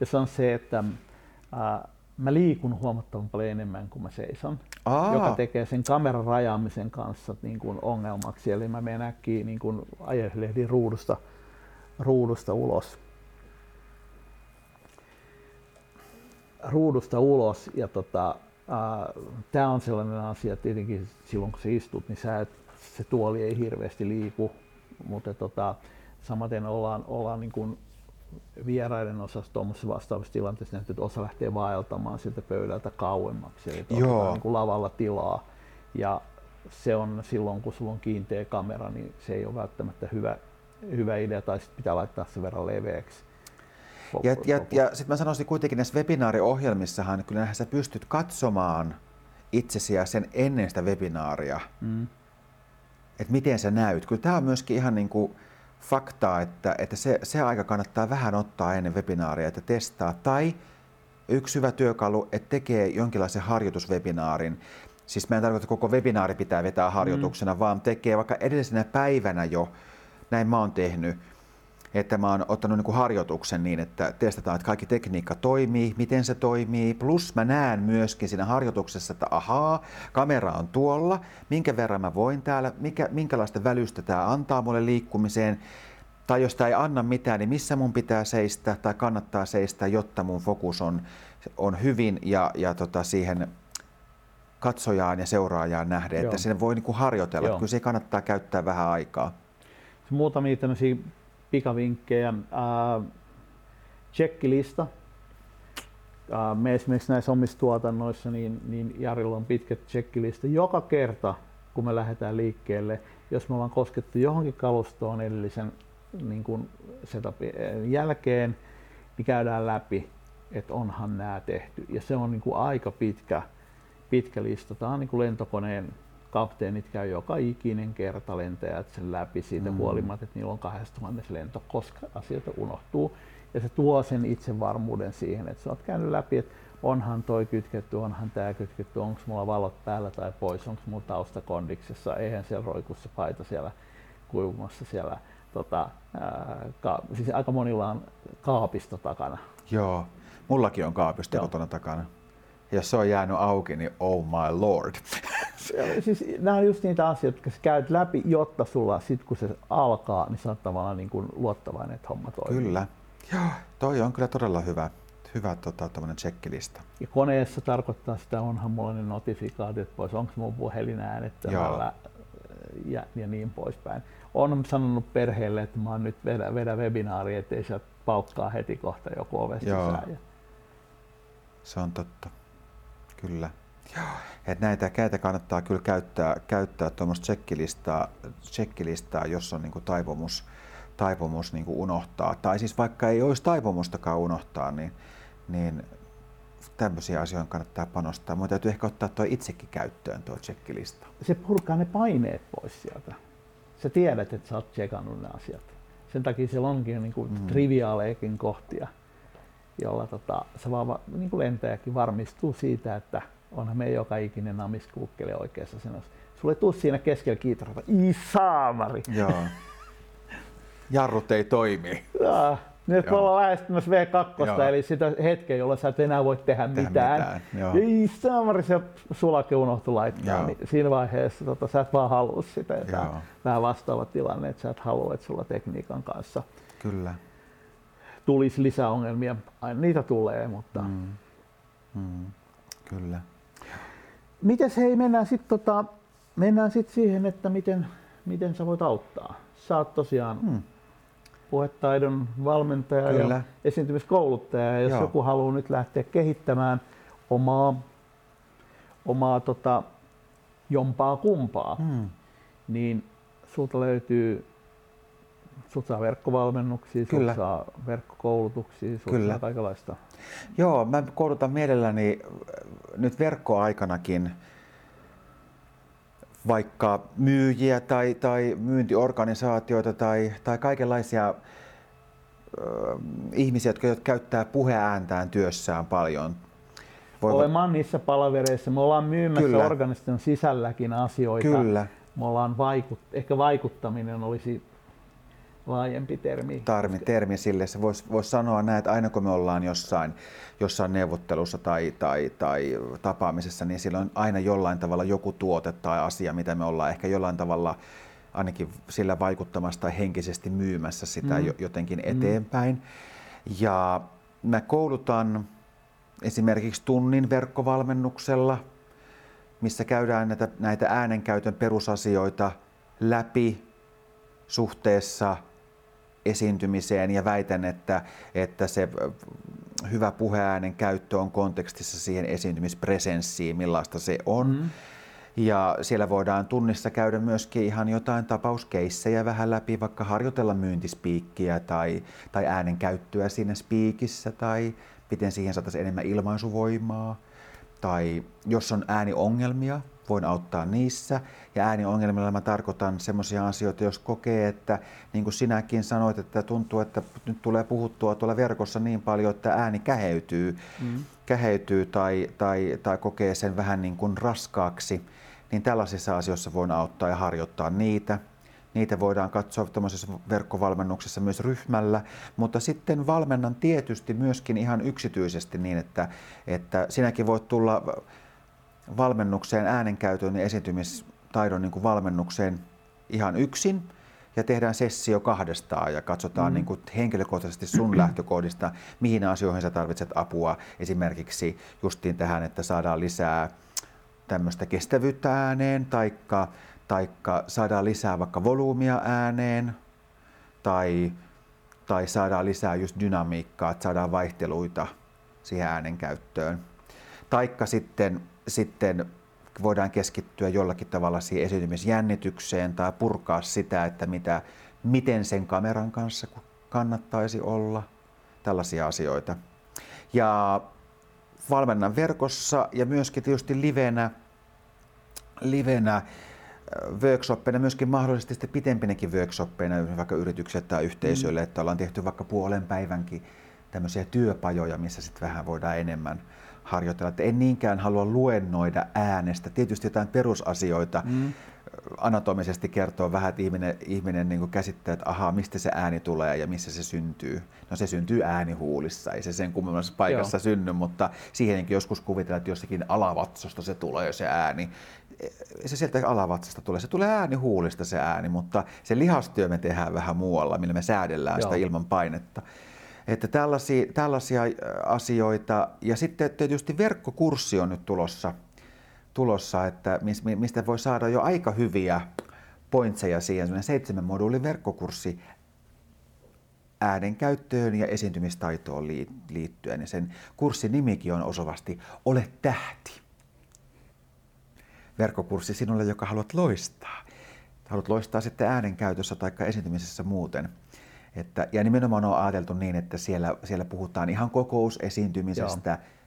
Ja se on se, että ää, mä liikun huomattavan paljon enemmän kuin mä seison, Aa. joka tekee sen kameran rajaamisen kanssa niin kuin ongelmaksi. Eli mä menen äkkiä niin kuin ajelehdi ruudusta, ruudusta ulos. ruudusta ulos ja tota, tämä on sellainen asia, että tietenkin silloin kun sä istut, niin sä et, se tuoli ei hirveästi liiku, mutta tota, samaten ollaan, ollaan niin kuin vieraiden osassa tuommoisessa vastaavassa tilanteessa nähty, että osa lähtee vaeltamaan sieltä pöydältä kauemmaksi, eli Joo. Niin kuin lavalla tilaa. Ja se on silloin, kun sulla on kiinteä kamera, niin se ei ole välttämättä hyvä, hyvä idea, tai sitten pitää laittaa sen verran leveäksi. Ja, ja, ja sitten mä sanoisin kuitenkin näissä webinaariohjelmissahan, kyllähän sä pystyt katsomaan itsesi ja sen ennen sitä webinaaria, mm. että miten sä näyt. Kyllä tämä on myöskin ihan niin kuin, faktaa, että, että se, se aika kannattaa vähän ottaa ennen webinaaria, että testaa. Tai yksi hyvä työkalu, että tekee jonkinlaisen harjoituswebinaarin. Siis mä en tarkoita, että koko webinaari pitää vetää harjoituksena, mm. vaan tekee vaikka edellisenä päivänä jo, näin mä oon tehnyt, että mä oon ottanut niin kuin harjoituksen niin, että testataan, että kaikki tekniikka toimii, miten se toimii. Plus mä näen myöskin siinä harjoituksessa, että ahaa, kamera on tuolla, minkä verran mä voin täällä, mikä, minkälaista välystä tämä antaa mulle liikkumiseen. Tai jos tämä ei anna mitään, niin missä mun pitää seistä tai kannattaa seistä, jotta mun fokus on, on hyvin ja, ja tota siihen katsojaan ja seuraajaan nähden, Joo. että sinne voi niinku harjoitella. Joo. Kyllä se kannattaa käyttää vähän aikaa. Muutamia tämmöisiä pikavinkkejä. Ää, checklista. Ää, me esimerkiksi näissä omissa tuotannoissa, niin, niin Jarilla on pitkä checklista. Joka kerta, kun me lähdetään liikkeelle, jos me ollaan koskettu johonkin kalustoon edellisen niin kuin setupin jälkeen, niin käydään läpi, että onhan nämä tehty. Ja se on niin kuin aika pitkä, pitkä lista. Tämä on niin kuin lentokoneen kapteenit käy joka ikinen kerta lentäjät sen läpi siitä mm. huolimatta, että niillä on 2000 lento, koska asioita unohtuu. Ja se tuo sen itsevarmuuden siihen, että sä oot käynyt läpi, että onhan toi kytketty, onhan tämä kytketty, onko mulla valot päällä tai pois, onko mulla tausta kondiksessa, eihän siellä roikussa paita siellä kuivumassa siellä tota, ää, ka, siis aika monilla on kaapisto takana. Joo, mullakin on kaapisto Joo. kotona takana. Jos se on jäänyt auki, niin oh my lord. siis nämä on just niitä asioita, jotka sä käyt läpi, jotta sulla sit kun se alkaa, niin sä oot tavallaan niin kuin luottavainen, että homma toimii. Kyllä. Joo, toi on kyllä todella hyvä, hyvä tota, checklista. Ja koneessa tarkoittaa sitä, onhan mulla ne notifikaatiot pois, onko mun puhelin äänettämällä ja, ja niin poispäin. Olen sanonut perheelle, että mä oon nyt vedä, vedä webinaari, ettei sieltä paukkaa heti kohta joku ovesta Joo. Se on totta. Kyllä. Et näitä, näitä kannattaa kyllä käyttää, käyttää tuommoista checklistaa, checklistaa, jos on niinku taipumus, taipumus niinku unohtaa. Tai siis vaikka ei olisi taipumustakaan unohtaa, niin, niin tämmöisiä asioita kannattaa panostaa. Mutta täytyy ehkä ottaa tuo itsekin käyttöön tuo checklista. Se purkaa ne paineet pois sieltä. Sä tiedät, että sä oot tsekannut ne asiat. Sen takia siellä onkin niin kuin mm. triviaaleikin kohtia, jolla tota, se vaan niin kuin lentäjäkin varmistuu siitä, että onhan me joka ikinen namis kulkkelee oikeassa sanossa. Sulle tuu siinä keskellä kiitorata, saamari. Joo. Jarrut ei toimi. Ja, nyt me ollaan lähestymässä V2, Joo. eli sitä hetkeä, jolloin sä et enää voi tehdä, tehdä mitään. mitään. Ei saamari, se sulake unohtu laittaa. Niin siinä vaiheessa tota, sä et vaan halua sitä. Vähän vastaava tilanne, että sä et halua, että sulla tekniikan kanssa Kyllä. Tulisi lisää ongelmia. Aina niitä tulee, mutta... Mm. Mm. Kyllä. Mites hei, mennään sitten tota, mennään sit siihen, että miten, miten sä voit auttaa. Sä oot tosiaan hmm. puhetaidon valmentaja Kyllä. ja esiintymiskouluttaja. Ja jos Joo. joku haluaa nyt lähteä kehittämään omaa, omaa tota, jompaa kumpaa, hmm. niin sulta löytyy Sut saa verkkovalmennuksia, Kyllä. sut saa verkkokoulutuksia, sut Kyllä. saa kaikenlaista. Joo, mä koulutan mielelläni äh, nyt verkkoaikanakin vaikka myyjiä tai, tai myyntiorganisaatioita tai, tai kaikenlaisia ö, äh, ihmisiä, jotka käyttää puheääntään työssään paljon. Voivat... Olemaan niissä palavereissa. Me ollaan myymässä Kyllä. organisation sisälläkin asioita. Kyllä. Me ollaan vaikut... Ehkä vaikuttaminen olisi laajempi termi. Tarmi, termi sille. Se voisi vois sanoa näin, että aina kun me ollaan jossain, jossain neuvottelussa tai, tai, tai tapaamisessa, niin sillä on aina jollain tavalla joku tuote tai asia, mitä me ollaan ehkä jollain tavalla ainakin sillä vaikuttamassa tai henkisesti myymässä sitä mm. jotenkin mm. eteenpäin. Mm. Ja mä koulutan esimerkiksi tunnin verkkovalmennuksella, missä käydään näitä, näitä äänenkäytön perusasioita läpi suhteessa esiintymiseen ja väitän, että, että se hyvä puheäänen käyttö on kontekstissa siihen esiintymispresenssiin, millaista se on. Mm. Ja siellä voidaan tunnissa käydä myöskin ihan jotain tapauskeissejä vähän läpi, vaikka harjoitella myyntispiikkiä tai, tai äänen käyttöä siinä spiikissä tai miten siihen saataisiin enemmän ilmaisuvoimaa. Tai jos on ääniongelmia, voin auttaa niissä. Ja ääniongelmilla mä tarkoitan sellaisia asioita, jos kokee, että niin kuin sinäkin sanoit, että tuntuu, että nyt tulee puhuttua tuolla verkossa niin paljon, että ääni käheytyy, mm. käheytyy tai, tai, tai kokee sen vähän niin kuin raskaaksi, niin tällaisissa asioissa voin auttaa ja harjoittaa niitä. Niitä voidaan katsoa tuollaisessa verkkovalmennuksessa myös ryhmällä, mutta sitten valmennan tietysti myöskin ihan yksityisesti niin, että, että sinäkin voit tulla valmennukseen, äänenkäytön ja esiintymistaidon niin kuin valmennukseen ihan yksin ja tehdään sessio kahdestaan ja katsotaan mm. niin kuin henkilökohtaisesti sun lähtökohdista, mihin asioihin sä tarvitset apua. Esimerkiksi justiin tähän, että saadaan lisää tämmöistä kestävyyttä ääneen, taikka, taikka saadaan lisää vaikka volyymia ääneen, tai, tai saadaan lisää just dynamiikkaa, että saadaan vaihteluita siihen äänen käyttöön. Taikka sitten sitten voidaan keskittyä jollakin tavalla siihen esiintymisjännitykseen tai purkaa sitä, että mitä, miten sen kameran kanssa kannattaisi olla, tällaisia asioita. Ja valmennan verkossa ja myöskin tietysti livenä, livenä workshoppeina, myöskin mahdollisesti sitten pitempinäkin workshoppeina, vaikka yrityksille tai yhteisöille, mm. että ollaan tehty vaikka puolen päivänkin tämmöisiä työpajoja, missä sitten vähän voidaan enemmän harjoitella. Että en niinkään halua luennoida äänestä. Tietysti jotain perusasioita mm. anatomisesti kertoo vähän, että ihminen, ihminen niin käsittää, että ahaa, mistä se ääni tulee ja missä se syntyy. No se syntyy äänihuulissa, ei se sen kummemmassa paikassa Joo. synny, mutta siihenkin joskus kuvitellaan, että jossakin alavatsosta se tulee se ääni. Se sieltä alavatsasta tulee, se tulee äänihuulista se ääni, mutta se lihastyö me tehdään vähän muualla, millä me säädellään Joo. sitä ilman painetta. Että tällaisia, tällaisia asioita. Ja sitten tietysti verkkokurssi on nyt tulossa – tulossa, että mistä voi saada jo aika hyviä pointseja siihen, seitsemän moduulin verkkokurssi äänen käyttöön ja esiintymistaitoon liittyen. Ja sen kurssin nimikin on osuvasti Ole tähti. Verkkokurssi sinulle, joka haluat loistaa. Haluat loistaa sitten äänen käytössä tai esiintymisessä muuten. Että, ja nimenomaan on ajateltu niin, että siellä, siellä puhutaan ihan kokousesiintymisestä, Joo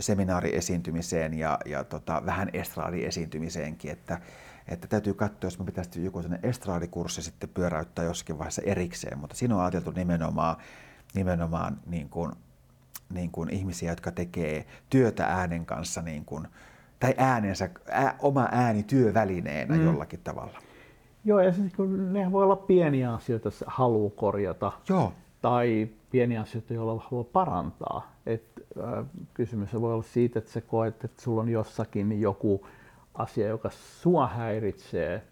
seminaariesiintymiseen ja, ja tota, vähän estraadiesiintymiseenkin, että, että täytyy katsoa, jos me pitäisi joku sellainen estraadikurssi sitten pyöräyttää jossakin vaiheessa erikseen, mutta siinä on ajateltu nimenomaan, nimenomaan niin kuin, niin kuin ihmisiä, jotka tekee työtä äänen kanssa niin kuin, tai äänensä, ää, oma ääni työvälineenä mm. jollakin tavalla. Joo, ja siis kun ne voi olla pieniä asioita, jos haluaa korjata. Joo. Tai pieniä asioita, joilla haluaa parantaa. Et, äh, kysymys voi olla siitä, että sä koet, että sulla on jossakin joku asia, joka sua häiritsee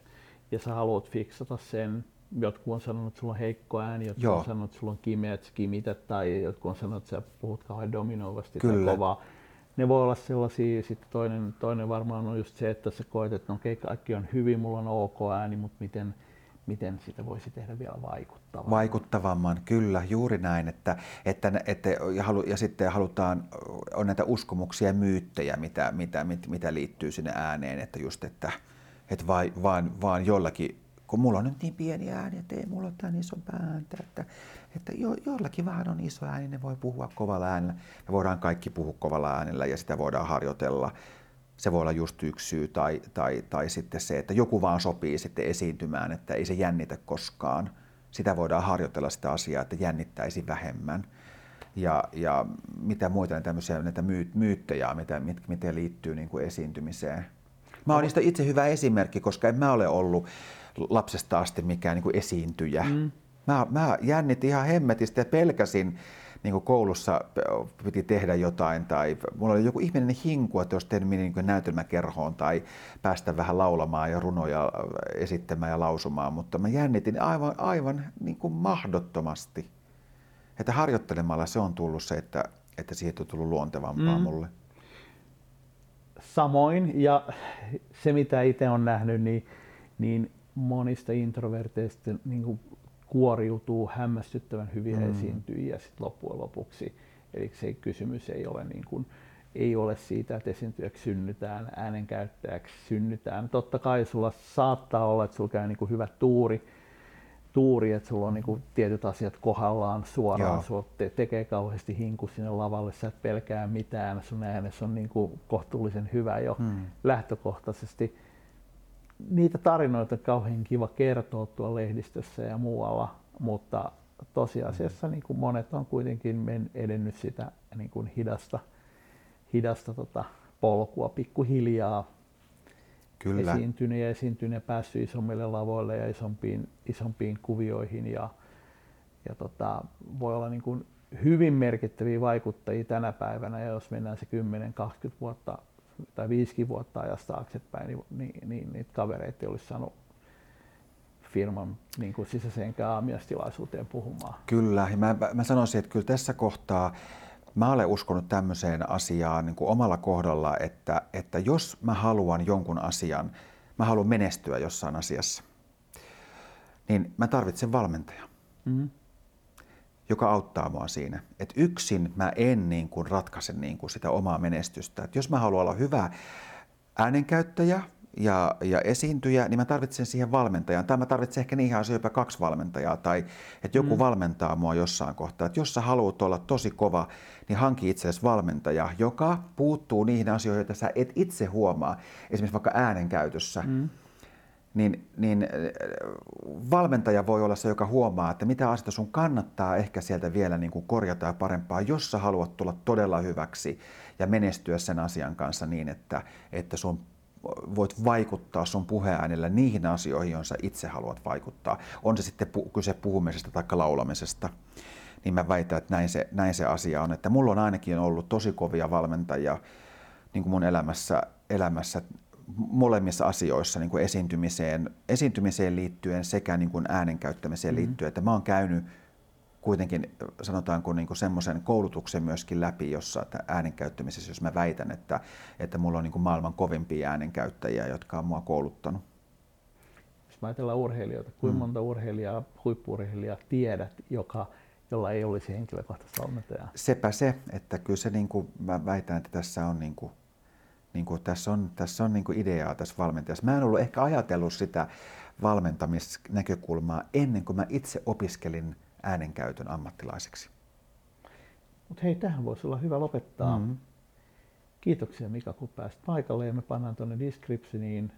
ja sä haluat fiksata sen. Jotkut on sanonut, että sulla on heikko ääni, jotkut Joo. on sanonut, että sulla on kimeä, että kimität, tai jotkut on sanonut, että sä puhut kauhean dominoivasti Kyllä. tai kovaa. Ne voi olla sellaisia, sitten toinen, toinen varmaan on just se, että sä koet, että no, okay, kaikki on hyvin, mulla on ok ääni, mutta miten, miten sitä voisi tehdä vielä vaikuttavamman. Vaikuttavamman, kyllä, juuri näin. Että, että, että, ja, halu, ja sitten halutaan, on näitä uskomuksia ja myyttejä, mitä, mitä, mit, mitä liittyy sinne ääneen, että just, että, että vai, vaan, vaan jollakin, kun mulla on nyt niin pieni ääni, että ei mulla ole tämän ison pääntä, että, että jo, jollakin vähän on iso ääni, ne voi puhua kovalla äänellä ja voidaan kaikki puhua kovalla äänellä ja sitä voidaan harjoitella se voi olla just yksi syy tai, tai, tai sitten se, että joku vaan sopii sitten esiintymään, että ei se jännitä koskaan. Sitä voidaan harjoitella sitä asiaa, että jännittäisi vähemmän. Ja, ja mitä muita tämmöisiä näitä myyttejä, mitä, mit, miten liittyy niin kuin esiintymiseen. Mä oon niistä itse hyvä esimerkki, koska en mä ole ollut lapsesta asti mikään niin kuin esiintyjä. Mm. Mä, mä jännitin ihan hemmetistä ja pelkäsin niin kuin koulussa piti tehdä jotain tai mulla oli joku ihmeellinen hinku, että jos tein niin näytelmäkerhoon tai päästä vähän laulamaan ja runoja esittämään ja lausumaan, mutta mä jännitin aivan, aivan niin kuin mahdottomasti. Että harjoittelemalla se on tullut se, että, että siitä on tullut luontevampaa mm. mulle. Samoin, ja se mitä itse on nähnyt, niin, niin monista introverteista niin kuin kuoriutuu hämmästyttävän hyviä mm. esiintyjiä sit loppujen lopuksi. Eli se kysymys ei ole, niin kuin, ei ole siitä, että esiintyjäksi synnytään, äänenkäyttäjäksi synnytään. Totta kai sulla saattaa olla, että sulla käy niin kuin hyvä tuuri, tuuri, että sulla on niin kuin tietyt asiat kohdallaan suoraan, sulla te- tekee kauheasti hinku sinne lavalle, sä et pelkää mitään, sun äänessä on niin kuin kohtuullisen hyvä jo hmm. lähtökohtaisesti niitä tarinoita kauhean kiva kertoa tuolla lehdistössä ja muualla, mutta tosiasiassa niin kuin monet on kuitenkin edennyt sitä niin kuin hidasta, hidasta tota polkua pikkuhiljaa Kyllä. esiintynyt ja esiintynyt ja päässyt isommille lavoille ja isompiin, isompiin kuvioihin ja, ja tota, voi olla niin kuin hyvin merkittäviä vaikuttajia tänä päivänä ja jos mennään se 10-20 vuotta tai viisikin vuotta ajasta taaksepäin, niin, niin, niin niitä kavereita olisi saanut firman niin kuin sisäiseen aamiastilaisuuteen puhumaan. Kyllä, ja mä, mä sanoisin, että kyllä tässä kohtaa mä olen uskonut tämmöiseen asiaan niin kuin omalla kohdalla, että, että jos mä haluan jonkun asian, mä haluan menestyä jossain asiassa, niin mä tarvitsen valmentajan. Mm-hmm joka auttaa mua siinä. Että yksin mä en niin kuin ratkaise niin kuin sitä omaa menestystä. Et jos mä haluan olla hyvä äänenkäyttäjä ja, ja esiintyjä, niin mä tarvitsen siihen valmentajan. Tai mä tarvitsen ehkä niihin asioihin jopa kaksi valmentajaa. Tai että joku mm. valmentaa mua jossain kohtaa. Että jos sä haluat olla tosi kova, niin hanki itsellesi valmentaja, joka puuttuu niihin asioihin, joita sä et itse huomaa. Esimerkiksi vaikka äänenkäytössä. Mm niin, niin valmentaja voi olla se, joka huomaa, että mitä asioita sun kannattaa ehkä sieltä vielä niin kuin korjata ja parempaa, jos sä haluat tulla todella hyväksi ja menestyä sen asian kanssa niin, että, että sun voit vaikuttaa sun puheäänellä niihin asioihin, joihin sä itse haluat vaikuttaa. On se sitten kyse puhumisesta tai laulamisesta niin mä väitän, että näin se, näin se asia on. Että mulla on ainakin ollut tosi kovia valmentajia niin kuin mun elämässä, elämässä molemmissa asioissa niin kuin esiintymiseen, esiintymiseen liittyen sekä niin kuin äänen käyttämiseen mm-hmm. liittyen. Että mä oon käynyt kuitenkin sanotaanko niin semmoisen koulutuksen myöskin läpi, jossa äänenkäyttämisessä, jos mä väitän, että, että mulla on niin kuin maailman kovimpia äänenkäyttäjiä, jotka on mua kouluttanut. Jos mä ajatellaan urheilijoita, kuinka mm. monta urheilijaa, huippuurheilijaa tiedät, joka, jolla ei olisi henkilökohtaista valmentajaa? Sepä se, että kyllä se niin kuin, mä väitän, että tässä on niin kuin, niin kuin, tässä on, tässä on niin kuin ideaa tässä valmentajassa. Mä en ollut ehkä ajatellut sitä valmentamisnäkökulmaa ennen kuin mä itse opiskelin äänenkäytön ammattilaiseksi. Mutta hei, tähän voisi olla hyvä lopettaa. Mm-hmm. Kiitoksia Mika, kun pääsit paikalle ja me pannaan tuonne descriptioniin.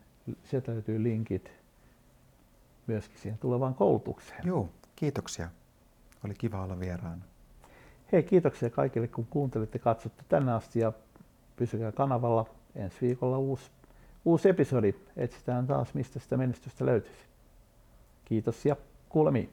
Sieltä löytyy linkit myöskin siihen tulevaan koulutukseen. Joo, kiitoksia. Oli kiva olla vieraana. Hei, kiitoksia kaikille kun kuuntelitte katsotte tänne asti ja pysykää kanavalla. Ensi viikolla uusi, uusi episodi. Etsitään taas, mistä sitä menestystä löytyisi. Kiitos ja kuulemiin.